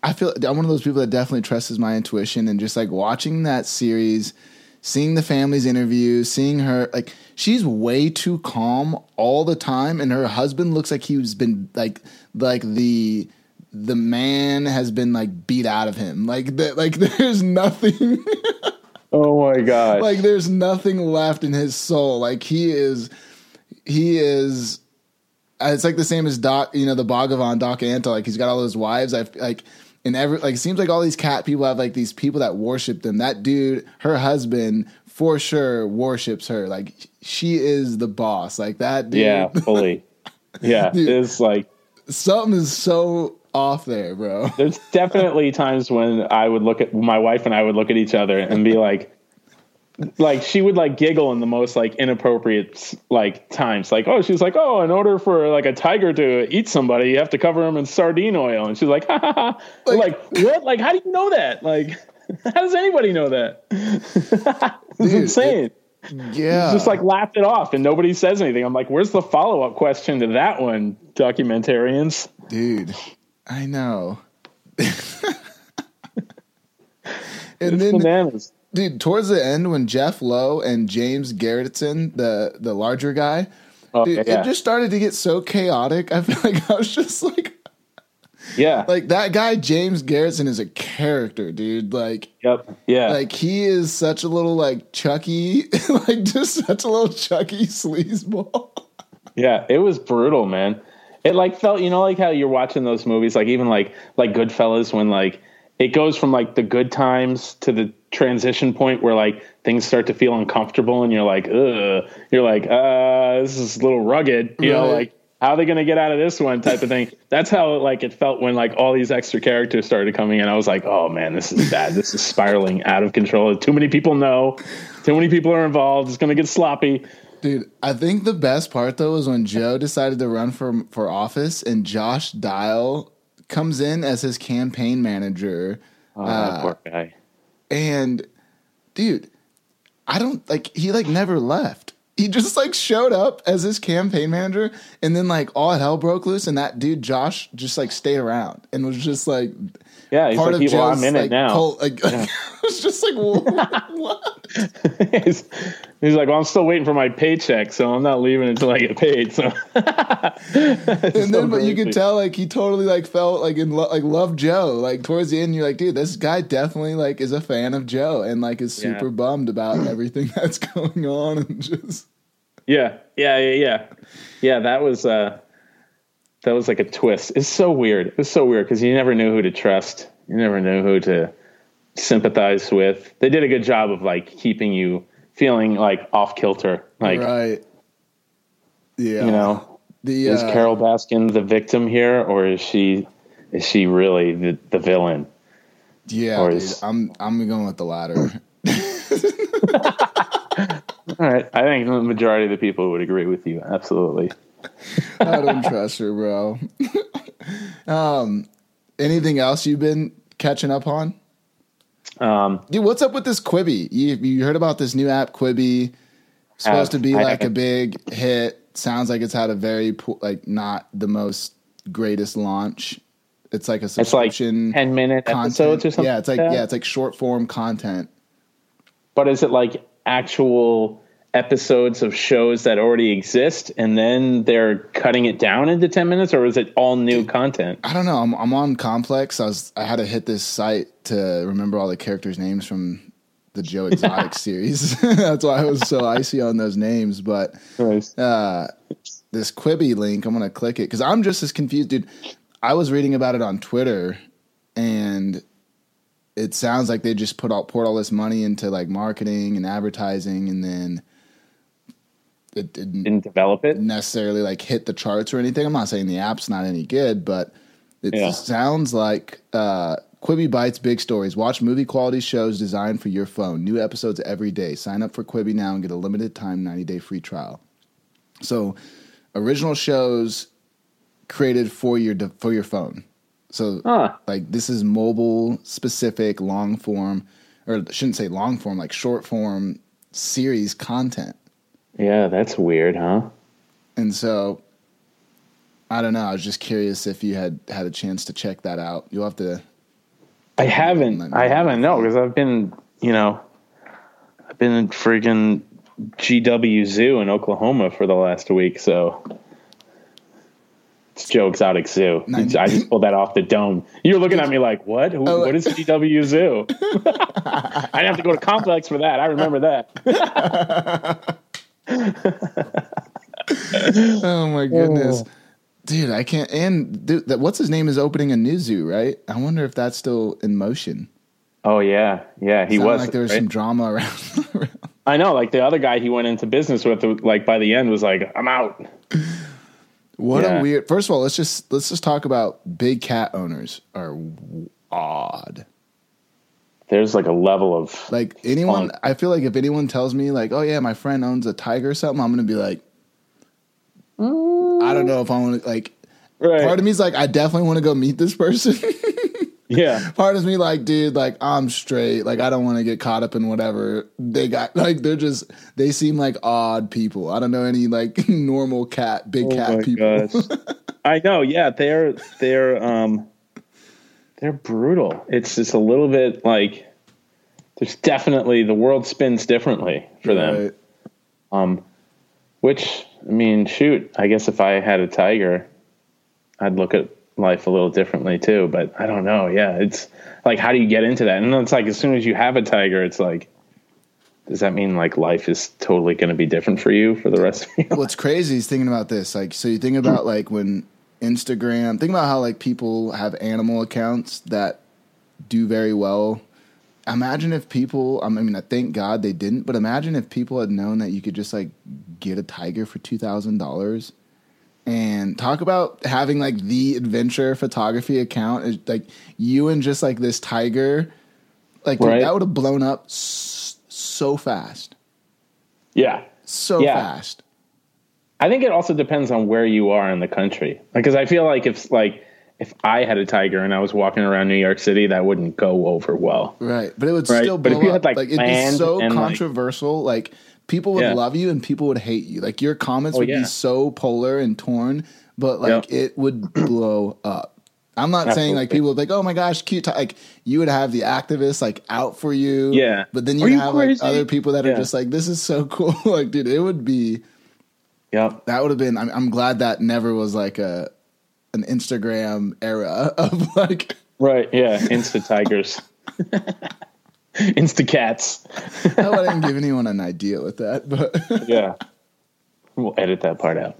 I feel I'm one of those people that definitely trusts my intuition, and just like watching that series, seeing the family's interviews, seeing her like she's way too calm all the time, and her husband looks like he's been like like the the man has been like beat out of him, like that like there's nothing. Oh my god! like there's nothing left in his soul. Like he is, he is. It's like the same as Doc, you know, the Bhagavan Doc Antle. Like he's got all those wives. I like, and every like it seems like all these cat people have like these people that worship them. That dude, her husband, for sure worships her. Like she is the boss. Like that dude. yeah, fully. Yeah, Dude. it's like something is so off there, bro. there's definitely times when I would look at my wife and I would look at each other and be like, like she would like giggle in the most like inappropriate like times. Like, oh, she's like, oh, in order for like a tiger to eat somebody, you have to cover him in sardine oil. And she's like, ha ha ha. Like- Like, what? Like, how do you know that? Like, how does anybody know that? it's Dude, insane. Yeah, Just like laughed it off and nobody says anything. I'm like, where's the follow up question to that one, documentarians? dude. I know. and It's then bananas. Dude towards the end when jeff lowe and james garretson the the larger guy Oh, dude, yeah. it just started to get so chaotic i feel like i was just like yeah. like that guy james garretson is a character dude like Yep. Yeah. like he is such a little like chucky like just such a little chucky sleazeball yeah. It was brutal, man. It like felt, you know, like how you're watching those movies, like even like like Goodfellas, when like it goes from like the good times to the transition point where like things start to feel uncomfortable, and you're like, ugh, you're like, uh, this is a little rugged, you know, like how are they going to get out of this one type of thing. That's how like it felt when like all these extra characters started coming in. I was like, oh man, this is bad. this is spiraling out of control. Too many people know. Too many people are involved. It's going to get sloppy. Dude, I think the best part though was when Joe decided to run for for office and Josh Dial comes in as his campaign manager. Oh, that poor guy. And dude, I don't like he like never left. He just like showed up as his campaign manager and then like all hell broke loose and that dude Josh just like stayed around and was just like Yeah, he's part like, of "Well, I'm in like it now. cult. Like, it was just like what? he's, he's like, well, I'm still waiting for my paycheck, so I'm not leaving until I get paid. So, and then but you could tell like he totally like felt like in lo- like loved Joe. Like towards the end, you're like, dude, this guy definitely like is a fan of Joe and like is Yeah. super bummed about everything that's going on and just yeah, yeah, yeah, yeah, yeah. That was uh, that was like a twist. It's so weird. It's so weird because you never knew who to trust. You never knew who to sympathize with. They did a good job of like keeping you feeling like off kilter. Like right. Yeah, you know, the is uh, Carole Baskin the victim here, or is she is she really the, the villain? Yeah, is- I'm I'm going with the latter. All right, I think the majority of the people would agree with you. Absolutely. I don't trust her, bro. um, anything else you've been catching up on? Um, Dude, what's up with this Quibi? You, you heard about this new app, Quibi? Supposed to be I- like I- a big hit. Sounds like it's had a very po- like not the most greatest launch. It's like a It's like ten minute content. episodes or something. Yeah, it's like that? yeah, it's like short form content. But is it like actual episodes of shows that already exist and then they're cutting it down into 10 minutes or is it all new content? I don't know. I'm, I'm on Complex. I was I had to hit this site to remember all the characters' names from the Joe Exotic series. That's why I was so icy on those names. But uh, this Quibi link, I'm gonna click it because I'm just as confused, dude. I was reading about it on Twitter, and it sounds like they just put all poured all this money into like marketing and advertising, and then it didn't Didn't develop it? necessarily like hit the charts or anything. I'm not saying the app's not any good, but it Yeah. sounds like uh, Quibi Bites Big Stories. Watch movie quality shows designed for your phone. New episodes every day. Sign up for Quibi now and get a limited time 90 day free trial. So, original shows created for your for your phone. So, Huh. like this is mobile specific, long form, or I shouldn't say long form, like short form series content. Yeah, that's weird, huh? And so I don't know. I was just curious if you had had a chance to check that out. You'll have to. I haven't. I haven't. No, because I've been, you know, I've been in friggin' GW Zoo in Oklahoma for the last week. So it's Joe Exotic Zoo. I just pulled that off the dome. You're looking at me like, what? Who, Oh. what is uh, GW Zoo? I didn't have to go to Complex for that. I remember that. Oh my goodness, dude! I can't. And dude, that what's his name is opening a new zoo, right? I wonder if that's still in motion. Oh yeah, yeah. He was. like there was right? some drama around. I know. Like the other guy he went into business with, like by the end was like, I'm out. what Yeah. a weird. First of all, let's just let's just talk about big cat owners are odd. There's like a level of Like anyone. I feel like if anyone tells me like, "Oh yeah, my friend owns a tiger" or something, I'm gonna be like, I don't know if I want to like. right. Part of me's like, I definitely want to go meet this person. yeah. Part of me like, dude, like I'm straight. Like I don't want to get caught up in whatever they got. Like they're just they seem like odd people. I don't know any like normal cat, big Oh cat people. I know. Yeah, they're they're um they're brutal. It's just a little bit like there's definitely the world spins differently for them. Right. Um, which I mean, shoot, I guess if I had a tiger, I'd look at life a little differently too. But I don't know. Yeah, it's like how do you get into that? And it's like as soon as you have a tiger, it's like. Does that mean like life is totally going to be different for you for the rest of your life? What's crazy is thinking about this. Like, so you think about like when Instagram, think about how like people have animal accounts that do very well. Imagine if people, I mean, I thank God they didn't, but imagine if people had known that you could just like get a tiger for $2,000 and talk about having like the adventure photography account is like you and just like this tiger. Like, Right. that would have blown up so fast. Yeah. So Yeah. fast. I think it also depends on where you are in the country. Because I feel like if like if I had a tiger and I was walking around New York City, that wouldn't go over well. Right, but it would Right, still but if you had, like, Like, it'd be so and, like- controversial. Like, people would Yeah. love you and people would hate you. Like your comments Oh, would yeah. be so polar and torn, but like Yep. it would blow up. I'm not saying like people would like, oh my gosh, cute. ti-" Like you would have the activists like out for you. Yeah. but then Are you have crazy? like other people that are just like, this is so cool. like, dude, it would be. Yep. That would have been. I'm, I'm glad that never was like a an Instagram era of like. Right. Yeah. Insta tigers. Insta cats. I didn't give anyone an idea with that, but. Yeah. We'll edit that part out.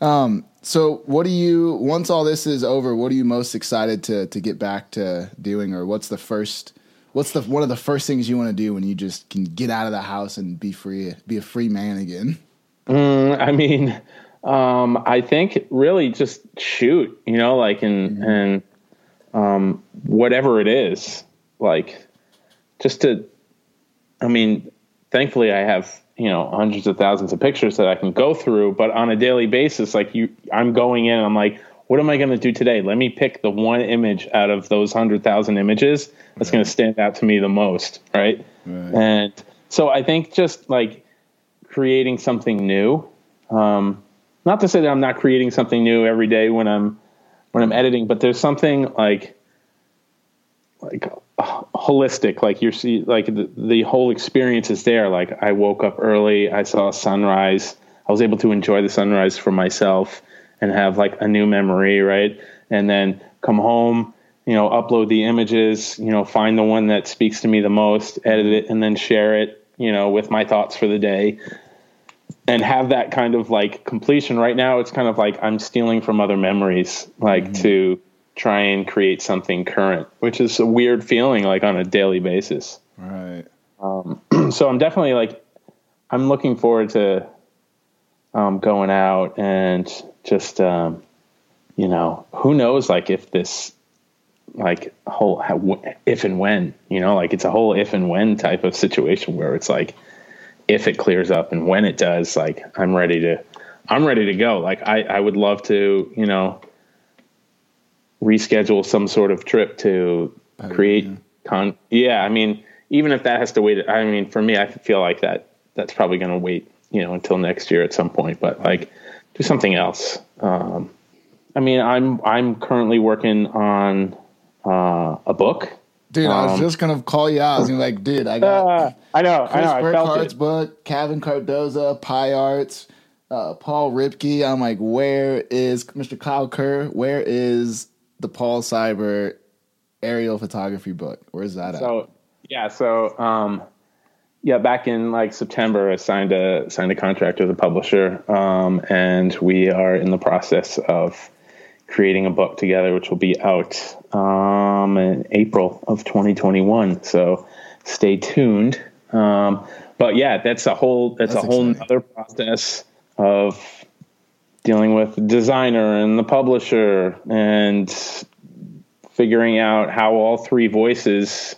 um. So, what do you once all this is over? What are you most excited to to get back to doing, or what's the first? What's the one of the first things you want to do when you just can get out of the house and be free, be a free man again? I mean, um, I think really just shoot, you know, like and and um, whatever it is, like just to. I mean, thankfully, I have you know hundreds of thousands of pictures that I can go through, but on a daily basis, like you, I'm going in, and I'm like, what am I going to do today? Let me pick the one image out of those hundred thousand images that's going to stand out to me the most, right? Right. And so I think just like creating something new. Um, not to say that I'm not creating something new every day when I'm when I'm editing, but there's something like like holistic like you're see like the, the whole experience is there like i woke up early i saw a sunrise i was able to enjoy the sunrise for myself and have like a new memory right and then come home you know upload the images you know find the one that speaks to me the most edit it and then share it you know with my thoughts for the day and have that kind of like completion right now it's kind of like i'm stealing from other memories like mm-hmm. to try and create something current, which is a weird feeling like on a daily basis. Right. Um, so I'm definitely like, I'm looking forward to um, going out and just, um, you know, who knows, like if this, like whole if and when, you know, like it's a whole if and when type of situation where it's like, if it clears up and when it does, like I'm ready to, I'm ready to go. Like I, I would love to, you know, reschedule some sort of trip to create yeah. con. Yeah, I mean, even if that has to wait, I mean, for me, I feel like that that's probably going to wait, you know, until next year at some point. But like, do something else. Um, I mean, I'm I'm currently working on uh, a book. Dude, um, I was um, just gonna call you out. I was like, dude, I got. Uh, I know, Chris I know. I felt Burkard's book, Kevin Cardoza, Pie Arts, uh, Paul Ripke. I'm like, where is Mr. Kyle Kerr? Where is the Paul Seibert aerial photography book? Where's that so, at? So yeah, so um, yeah, back in like September, I signed a signed a contract with a publisher, um, and we are in the process of creating a book together, which will be out um, in April of 2021. So stay tuned. Um, but yeah, that's a whole that's, that's a whole exciting. other process of dealing with the designer and the publisher and figuring out how all three voices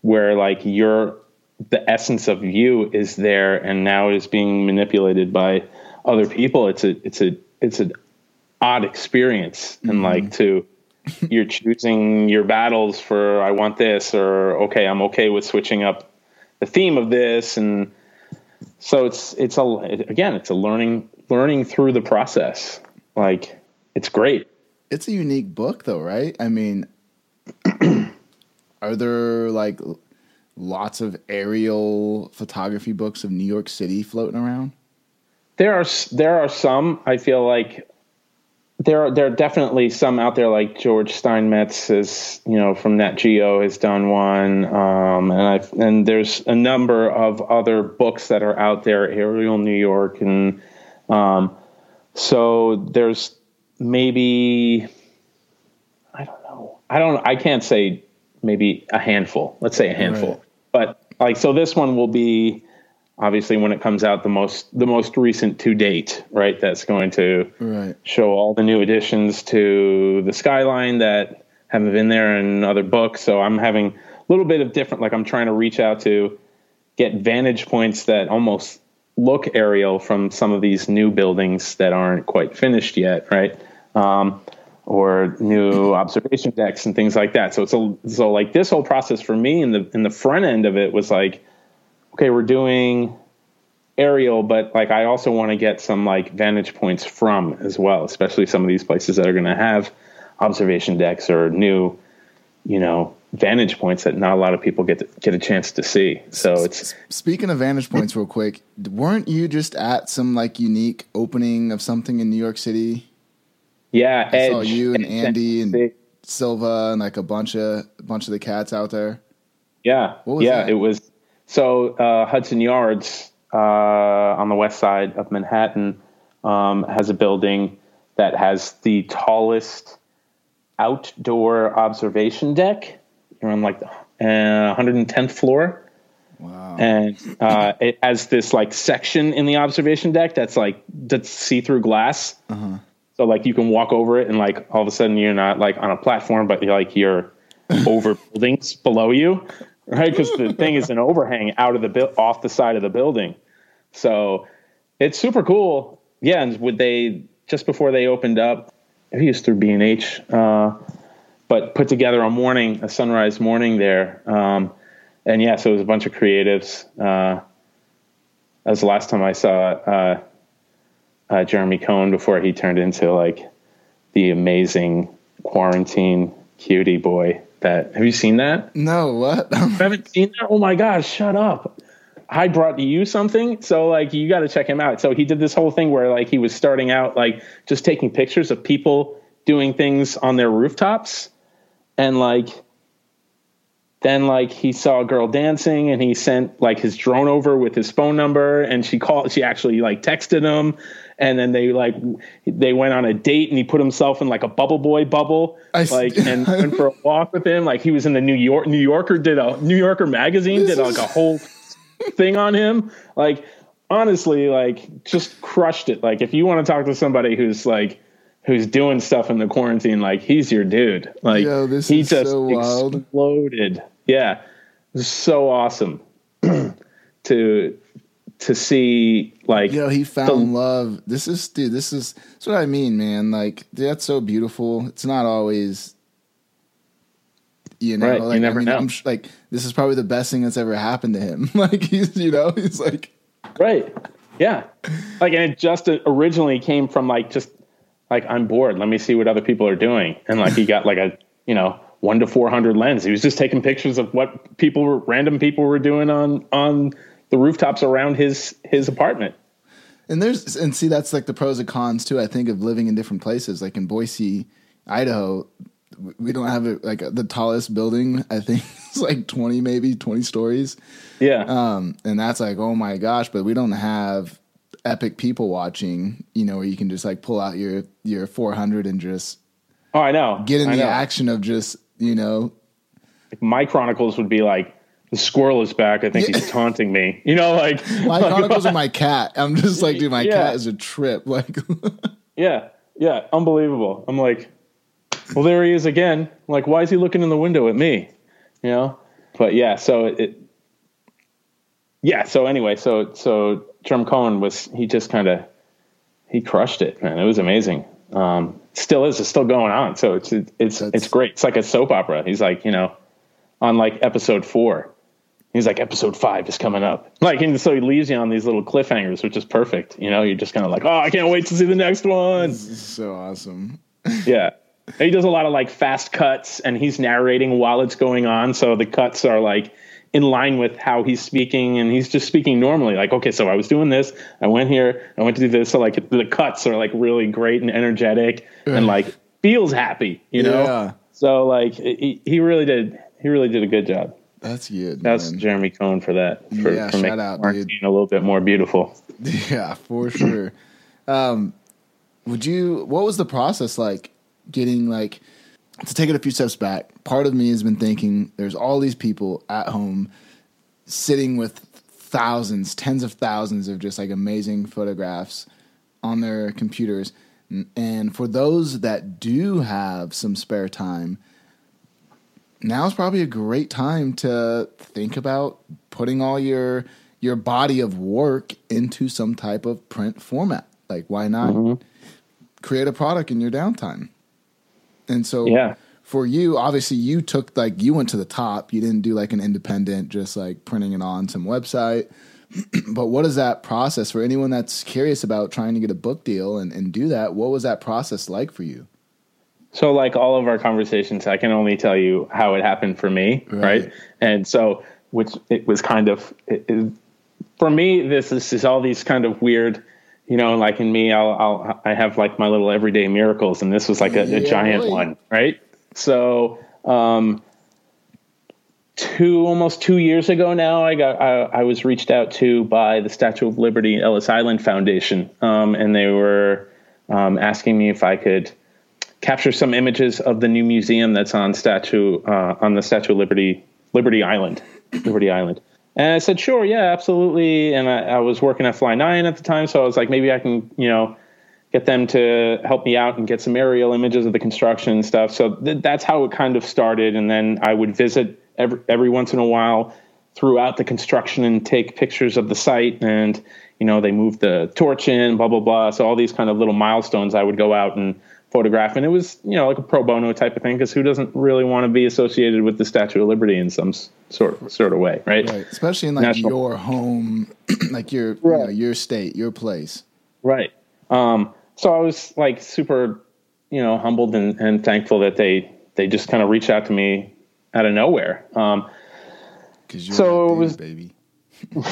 where like your the essence of you is there and now is being manipulated by other people it's a it's a it's an odd experience mm-hmm. and like to you're choosing your battles for i want this or okay i'm okay with switching up the theme of this and so it's it's a again it's a learning learning through the process. Like it's great. It's a unique book though, right? I mean, are there like lots of aerial photography books of New York City floating around? There are there are some. I feel like there are there are definitely some out there like George Steinmetz is you know from Nat Geo has done one, um, and I and there's a number of other books that are out there, Aerial New York and um, so there's maybe I don't know. I don't. I can't say maybe a handful. Let's say a handful. Right. But like so, this one will be obviously when it comes out the most the most recent to date. Right. That's going to right. show all the new additions to the skyline that haven't been there in other books. So I'm having a little bit of different. Like I'm trying to reach out to get vantage points that almost look aerial from some of these new buildings that aren't quite finished yet, right? Um, or new observation decks and things like that. So it's a, so like this whole process for me in the in the front end of it was like, okay, we're doing aerial, but like I also want to get some like vantage points from as well, especially some of these places that are going to have observation decks or new, you know, vantage points that not a lot of people get to, get a chance to see. So it's speaking of vantage points, real quick. Weren't you just at some like unique opening of something in New York City? Yeah, I Edge, saw you and Andy and Silva and like a bunch of a bunch of the cats out there. Yeah, yeah, that? it was so uh, Hudson Yards uh, on the west side of Manhattan um, has a building that has the tallest outdoor observation deck you're on like the uh, 110th floor. Wow. And uh, it has this like section in the observation deck that's like that's see through glass. Uh-huh. So like you can walk over it and like all of a sudden you're not like on a platform, but you're like you're over buildings below you, right? Because the thing is an overhang out of the bu- off the side of the building. So it's super cool. Yeah, and would they just before they opened up? Maybe it was through B and H. Uh, but put together a morning, a sunrise morning there. Um, and yeah, so it was a bunch of creatives. Uh, that was the last time I saw uh, uh, Jeremy Cohen before he turned into like the amazing quarantine cutie boy. That have you seen that? No, what? Haven't seen that. Oh my gosh, shut up! I brought you something, so like you got to check him out. So he did this whole thing where like he was starting out like just taking pictures of people doing things on their rooftops, and like then like he saw a girl dancing and he sent like his drone over with his phone number and she called she actually like texted him and then they like they went on a date and he put himself in like a bubble boy bubble I like and went for a walk with him. Like he was in the new york new yorker did a new yorker magazine did like a whole thing on him. Like honestly like just crushed it. Like if you want to talk to somebody who's like who's doing stuff in the quarantine like he's your dude. Like Yo, he just so exploded. Yeah. So awesome to to see like Yo, he found the- love. This is, dude. This is that's what I mean, man. Like that's so beautiful. It's not always, you know, Right, you like never I mean, know. I'm like this is probably the best thing that's ever happened to him. like he's, you know, he's like, Right. Yeah. Like, and it just originally came from like, just like, I'm bored. Let me see what other people are doing. And like, he got like a, you know, one to 400 lens. He was just taking pictures of what people were, random people were doing on, on the rooftops around his, his apartment. and there's and see that's like the pros and cons too. I think of living in different places. Like in Boise, Idaho, we don't have a, like the tallest building. I think it's like twenty, maybe twenty stories. Yeah. Um, and that's like, oh my gosh, but we don't have epic people watching, you know, where you can just like pull out your your 400 and just oh, I know. get in I the know. action of just, you know, Like, my chronicles would be like, the squirrel is back. I think he's taunting me. You know, like my chronicles are my cat. I'm just like, dude, my Yeah. cat is a trip. Like, Yeah, yeah, unbelievable. I'm like, well, there he is again. I'm like, why is he looking in the window at me? You know? But yeah, so it, yeah. So anyway, so so Jerm Cohen was he just kind of he crushed it, man. It was amazing. Um, still is. It's still going on. So it's it's That's- it's great. It's like a soap opera. He's like, you know, on like episode four. He's like, episode five is coming up. Like, and so he leaves you on these little cliffhangers, which is perfect. You know, you're just kind of like, oh, I can't wait to see the next one. so awesome. Yeah. And he does a lot of like fast cuts and he's narrating while it's going on. So the cuts are like in line with how he's speaking and he's just speaking normally. Like, okay, so I was doing this. I went here. I went to do this. So like the cuts are like really great and energetic and like feels happy, you know? Yeah. So like he, he really did, he really did a good job. That's good. That's man. Jeremy Cohen for that. For, Yeah, for shout making out, dude. quarantine a little bit more beautiful. Yeah, for sure. um, would you? What was the process like? Getting like to take it a few steps back. Part of me has been thinking there's all these people at home sitting with thousands, tens of thousands of just like amazing photographs on their computers. And for those that do have some spare time, now's probably a great time to think about putting all your your body of work into some type of print format. Like why not mm-hmm. create a product in your downtime? And so Yeah. for you, obviously you took like you went to the top. You didn't do like an independent just like printing it on some website. but what is that process for anyone that's curious about trying to get a book deal and, and do that? What was that process like for you? So, like all of our conversations, I can only tell you how it happened for me, Right. right? And so, which it was kind of it, it, for me. This is, is all these kind of weird, you know. Like in me, I'll, I'll I have like my little everyday miracles, and this was like a, a Yeah, giant boy. one, right? So, um, two almost two years ago now, I got I, I was reached out to by the Statue of Liberty Ellis Island Foundation, um, and they were um, asking me if I could capture some images of the new museum that's on statue uh, on the Statue of Liberty Liberty Island, Liberty Island. And I said, sure, yeah, absolutely. And I, I was working at FlyNYON at the time, so I was like, maybe I can, you know, get them to help me out and get some aerial images of the construction and stuff. So th- that's how it kind of started. And then I would visit every every once in a while throughout the construction and take pictures of the site. And you know, they moved the torch in, blah blah blah. So all these kind of little milestones, I would go out and photograph. And it was you know like a pro bono type of thing because who doesn't really want to be associated with the Statue of Liberty in some sort sort of way, right? Right. Especially in like National- your home, like your you know, your state, your place. Right. Um, so I was like super you know, humbled and, and thankful that they they just kind of reached out to me out of nowhere. Um, so it was baby.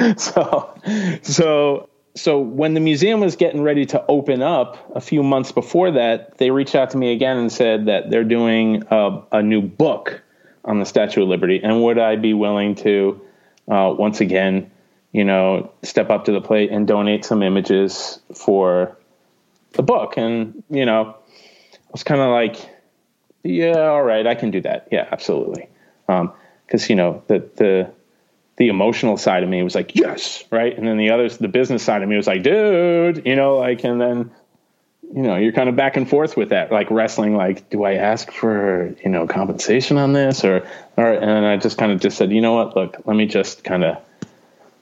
so so so when the museum was getting ready to open up a few months before that, they reached out to me again and said that they're doing a, a new book on the Statue of Liberty, and would I be willing to uh, once again, you know, step up to the plate and donate some images for the book? And you know, I was kind of like, yeah, all right, I can do that. Yeah, absolutely. Because um, you know the the the emotional side of me was like, yes, right. And then the others, the business side of me was like, dude, you know, like, and then, you know, you're kind of back and forth with that, like wrestling, like, do I ask for, you know, compensation on this or, or, and I just kind of just said, you know what, look, let me just kind of,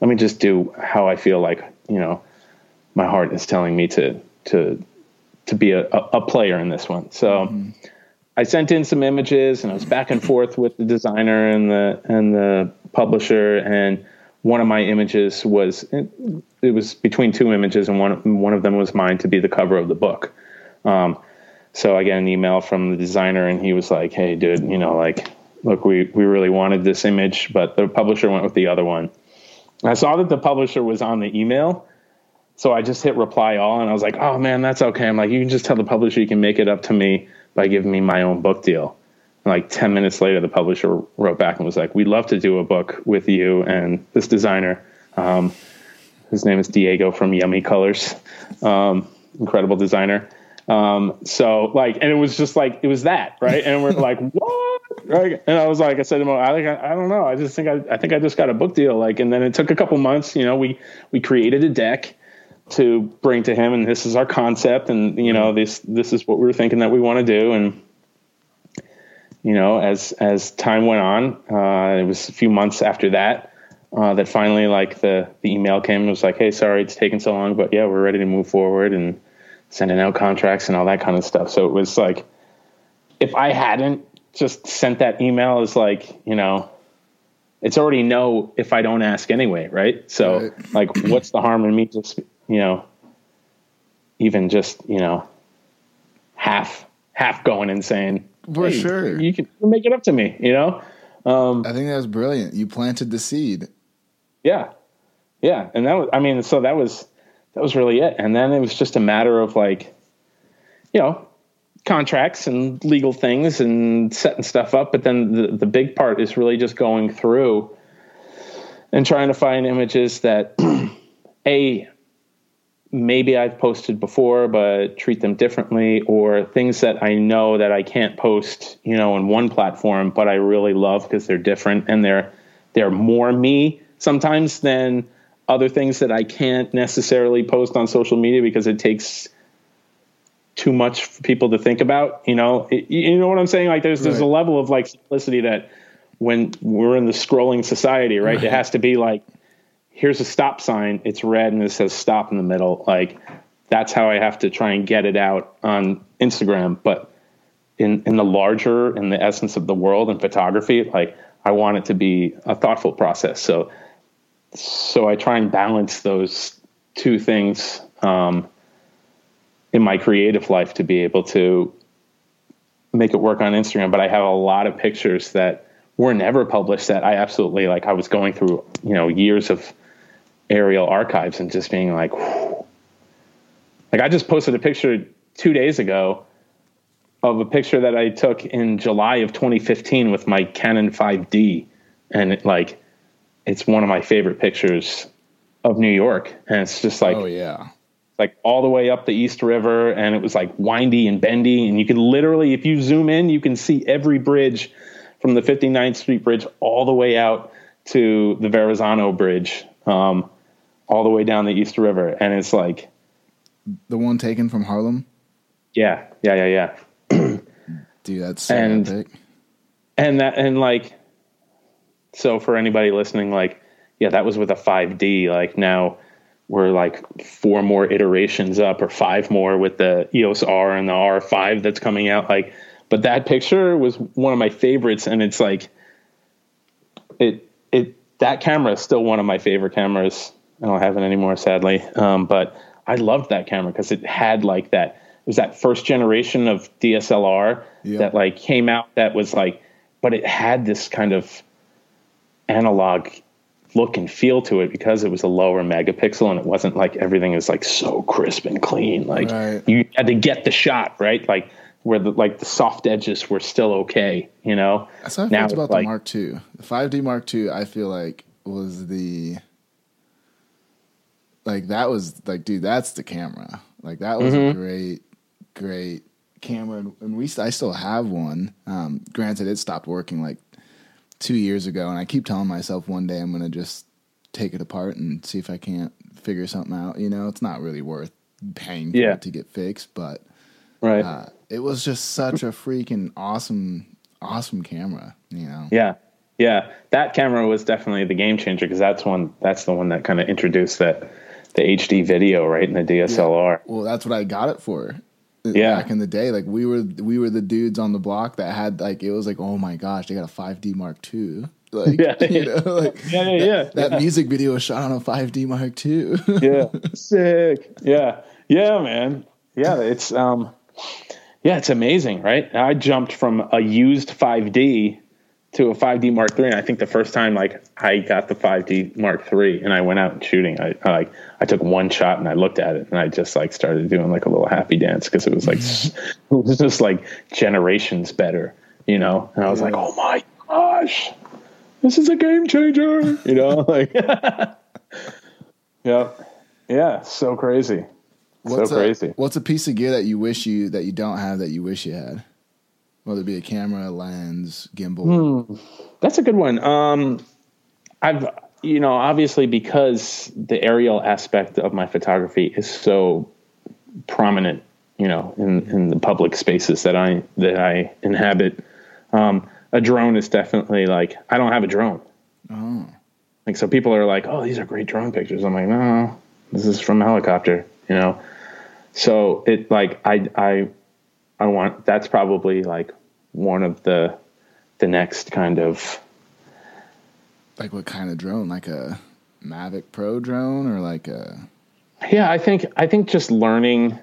let me just do how I feel like, you know, my heart is telling me to, to, to be a, a player in this one. So, mm-hmm. I sent in some images and I was back and forth with the designer and the and the publisher and one of my images was it, was between two images and one one of them was mine to be the cover of the book. Um, so I get an email from the designer and he was like, "Hey, dude, you know, like, look, we we really wanted this image, but the publisher went with the other one." I saw that the publisher was on the email, so I just hit reply all and I was like, "Oh man, that's okay." I'm like, "You can just tell the publisher you can make it up to me." By giving me my own book deal. And like 10 minutes later, the publisher wrote back and was like, We'd love to do a book with you and this designer. Um, his name is Diego from Yummy Colors, um, incredible designer. Um, so like, and it was just like, it was that, right? And we're like, what? Right. And I was like, I said to him, I, I, I don't know. I just think I, I think I just got a book deal. Like, and then it took a couple months, you know, we, we created a deck to bring to him and this is our concept and you know this this is what we are thinking that we want to do and you know as as time went on uh, it was a few months after that uh, that finally like the the email came and was like hey sorry it's taken so long but yeah we're ready to move forward and sending out contracts and all that kind of stuff so it was like if i hadn't just sent that email as like you know it's already no if i don't ask anyway right so right. like what's the harm in me just you know, even just, you know, half, half going insane. for hey, sure, you can make it up to me, you know? Um, I think that was brilliant. You planted the seed. Yeah. Yeah. And that was, I mean, so that was, that was really it. And then it was just a matter of like, you know, contracts and legal things and setting stuff up. But then the, the big part is really just going through and trying to find images that a maybe I've posted before, but treat them differently, or things that I know that I can't post, you know, in one platform, but I really love because they're different and they're they're more me sometimes than other things that I can't necessarily post on social media because it takes too much for people to think about. You know, it, you know what I'm saying? Like, there's right. there's a level of like simplicity that when we're in the scrolling society, right? right. It has to be like here's a stop sign. It's red and it says stop in the middle. Like that's how I have to try and get it out on Instagram. But in in the larger in the essence of the world and photography, like I want it to be a thoughtful process. So so I try and balance those two things um, in my creative life to be able to make it work on Instagram. But I have a lot of pictures that were never published that I absolutely like. I was going through, you know, years of aerial archives and just being like, whew. like I just posted a picture two days ago of a picture that I took in July of 2015 with my Canon 5D, and it, like it's one of my favorite pictures of New York, and it's just like, oh yeah, like all the way up the East River, and it was like windy and bendy, and you can literally, if you zoom in, you can see every bridge from the 59th Street Bridge all the way out to the Verrazano Bridge. Um, all the way down the East River, and it's like the one taken from Harlem. Yeah, yeah, yeah, yeah. Dude, that's so and epic. and that and like so for anybody listening, like yeah, that was with a 5D. Like now we're like four more iterations up or five more with the EOS R and the R5 that's coming out. Like, but that picture was one of my favorites, and it's like it it that camera is still one of my favorite cameras I don't have it anymore, sadly. Um, but I loved that camera because it had like that It was that first generation of DSLR Yep. that like came out that was like, but it had this kind of analog look and feel to it because it was a lower megapixel and it wasn't like everything is like so crisp and clean. Like Right. you had to get the shot right, like where the like the soft edges were still okay. You know, That's how I felt about like- the Mark II. The 5D Mark II, I feel like was the like that was like, dude, that's the camera. Like that was Mm-hmm. a great, great camera, and- we I still have one. Um, granted, it stopped working like two years ago, and I keep telling myself one day I'm gonna just take it apart and see if I can't figure something out. You know, it's not really worth paying Yeah. to get fixed, but right? uh, it was just such a freaking awesome, awesome camera. You know. Yeah. Yeah. That camera was definitely the game changer because that's one that's the one that kind of introduced that the HD video, right, in the DSLR. Well, that's what I got it for. Yeah. Back in the day, like we were we were the dudes on the block that had like it was like oh my gosh they got a 5D Mark II. Like Yeah. you know like Yeah, yeah, yeah. that music video was shot on a 5D Mark II. yeah. Sick. Yeah. Yeah, man. Yeah, it's um yeah, it's amazing, right? I jumped from a used 5D to a 5D Mark III. And I think the first time like I got the 5D Mark III and I went out shooting, I, I like I took one shot and I looked at it and I just like started doing like a little happy dance because it was like mm-hmm. it was just like generations better, you know. And I was like, oh my gosh, this is a game changer, you know, like yeah, yeah, so crazy, what's so crazy. A, what's a piece of gear that you wish you that you don't have that you wish you had? Whether it be a camera, lens, gimbal. Hmm. That's a good one. Um, I've, you know, obviously because the aerial aspect of my photography is so prominent, you know, in, in the public spaces that I that I inhabit. Um, a drone is definitely like I don't have a drone. Oh, Like so, people are like, "Oh, these are great drone pictures." I'm like, "No, this is from a helicopter," you know. So it like I I I want that's probably like one of the the next kind of like what kind of drone? Like a Mavic Pro drone or like a yeah. I think I think just learning.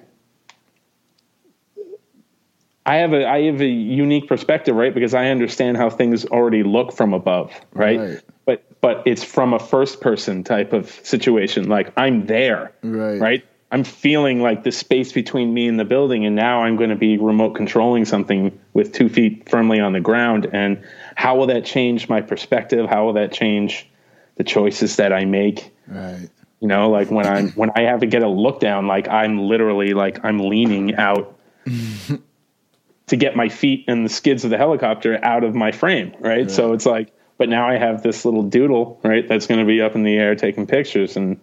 I have a I have a unique perspective, right? Because I understand how things already look from above, right? Right. But but it's from a first person type of situation. Like I'm there, Right. Right. I'm feeling like the space between me and the building, and now I'm going to be remote controlling something with two feet firmly on the ground. And how will that change my perspective? How will that change the choices that I make? right. You know, like when I'm when I have to get a look down, like I'm literally like I'm leaning out to get my feet and the skids of the helicopter out of my frame, right? So it's like, but now I have this little doodle, right? That's going to be up in the air taking pictures, and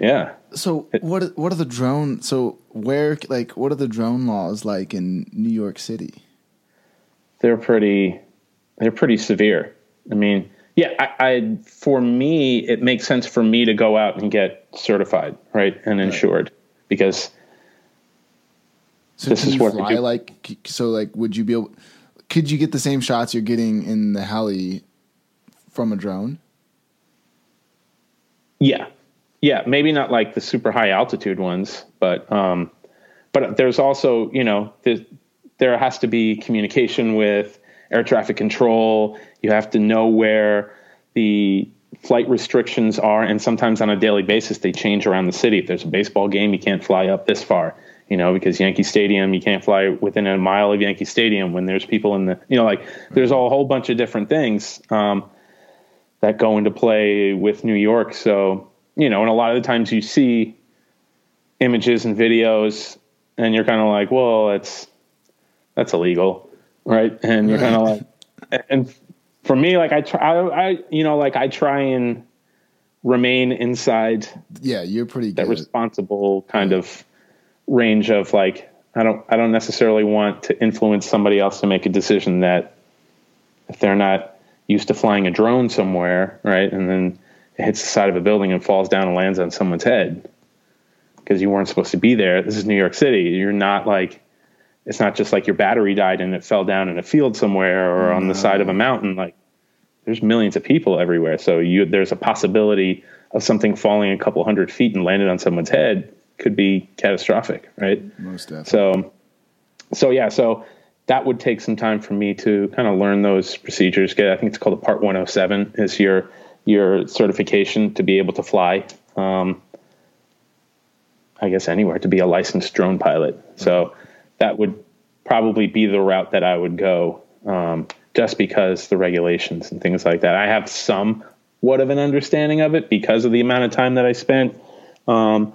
yeah, So what what are the drone? So where like what are the drone laws like in New York City? they're pretty they're pretty severe. I mean, yeah, I, I for me it makes sense for me to go out and get certified, right, and insured because So This is what I fly like so like would you be able could you get the same shots you're getting in the heli from a drone? Yeah, yeah, maybe not like the super high altitude ones, but um, but there's also you know there has to be communication with air traffic control. You have to know where the flight restrictions are, and sometimes on a daily basis they change around the city. If there's a baseball game, you can't fly up this far. You know, because Yankee Stadium, you can't fly within a mile of Yankee Stadium when there's people in the, you know, like there's a whole bunch of different things. Um, that go into play with New York. So, you know, and a lot of the times you see images and videos and you're kind of like, well, that's, that's illegal. Right. And you're kind of like, and for me, like I try, I, I, you know, like I try and remain inside Yeah, you're pretty that good. responsible kind of range of like, I don't, I don't necessarily want to influence somebody else to make a decision that if they're not used to flying a drone somewhere, right, and then it hits the side of a building and falls down and lands on someone's head because you weren't supposed to be there. This is New York City. You're not like it's not just like your battery died and it fell down in a field somewhere or on the side of a mountain. Like there's millions of people everywhere, so you there's a possibility of something falling a couple hundred feet and landing on someone's head. could be catastrophic, right? Most definitely. So, so yeah, so that would take some time for me to kind of learn those procedures. Get, I think it's called a Part 107 is your your certification to be able to fly. Um, I guess anywhere to be a licensed drone pilot. So that would probably be the route that I would go, um, just because the regulations and things like that. I have somewhat of an understanding of it because of the amount of time that I spent um,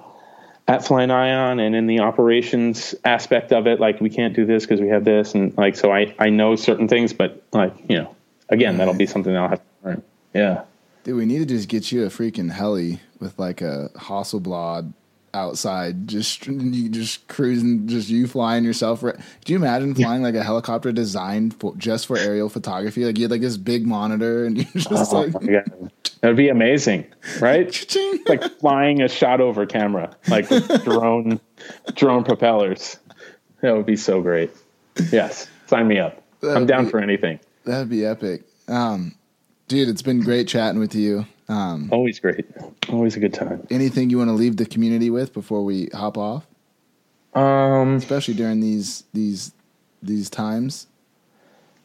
at FlyNYON and in the operations aspect of it. Like we can't do this because we have this, and like so I I know certain things, but like you know, again, that'll be something that I'll have to learn. Yeah. Dude, we need to just get you a freaking heli with like a Hasselblad outside, just you just cruising, just you flying yourself. Do you imagine flying like a helicopter designed for, just for aerial photography? Like you had like this big monitor, and you're just Oh, like. That'd be amazing, right? Like flying a Shotover camera, like with drone drone propellers. That would be so great. Yes, sign me up. I'm down be- for anything. that'd be epic. Um, dude, it's been great chatting with you. Um, Always great. Always a good time. anything you want to leave the community with before we hop off, Um, especially during these these these times?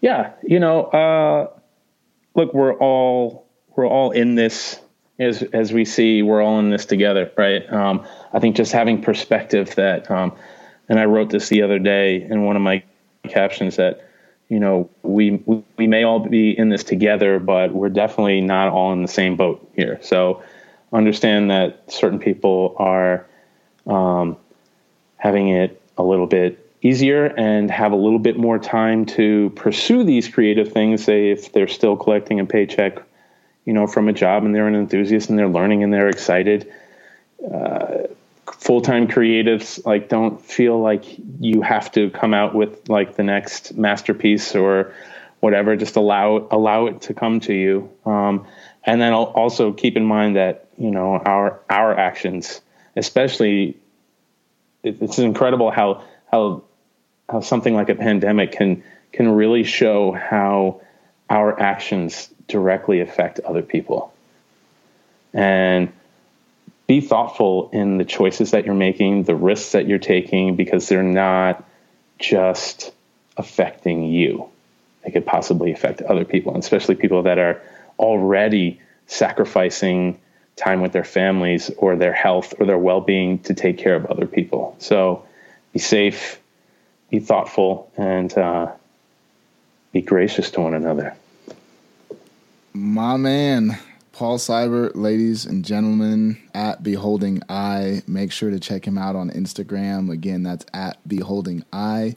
yeah, you know, uh, look, we're all we're all in this as as we see. We're all in this together, right? Um, I think just having perspective that, um, and I wrote this the other day in one of my captions that you know we we, may all be in this together, but we're definitely not all in the same boat here. So understand that certain people are um, having it a little bit easier and have a little bit more time to pursue these creative things. Say if they're still collecting a paycheck, you know, from a job and they're an enthusiast and they're learning and they're excited. Uh, full-time creatives like don't feel like you have to come out with like the next masterpiece or whatever. Just allow allow it to come to you. Um, and then also keep in mind that you know our our actions especially it's incredible how how how something like a pandemic can can really show how our actions directly affect other people. And be thoughtful in the choices that you're making, the risks that you're taking, because they're not just affecting you. They could possibly affect other people, and especially people that are already sacrificing time with their families or their health or their well being to take care of other people. So be safe, be thoughtful, and uh, be gracious to one another. My man, Paul Seibert, ladies and gentlemen, at Beholding Eye. Make sure to check him out on Instagram. Again, that's at Beholding Eye.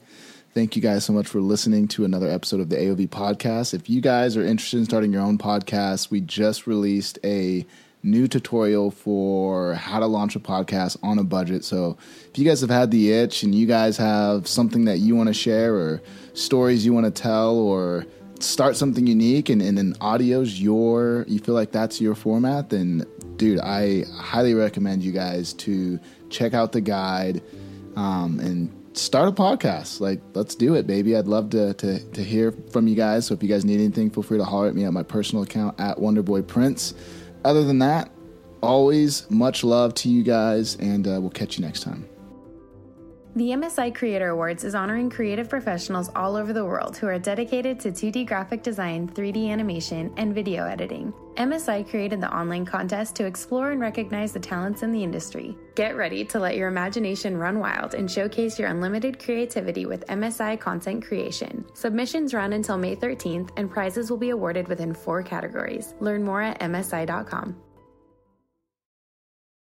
Thank you guys so much for listening to another episode of the AOV podcast. If you guys are interested in starting your own podcast, we just released a new tutorial for how to launch a podcast on a budget. So if you guys have had the itch and you guys have something that you want to share or stories you want to tell or start something unique and, and then audio's your you feel like that's your format then dude i highly recommend you guys to check out the guide um, and start a podcast. Like let's do it baby. I'd love to, to to hear from you guys. So if you guys need anything feel free to holler at me at my personal account at wonderboy prince. Other than that always much love to you guys and uh, we'll catch you next time The MSI Creator Awards is honoring creative professionals all over the world who are dedicated to 2D graphic design, 3D animation, and video editing. MSI created the online contest to explore and recognize the talents in the industry. Get ready to let your imagination run wild and showcase your unlimited creativity with MSI content creation. Submissions run until May 13th, and prizes will be awarded within four categories. Learn more at MSI.com.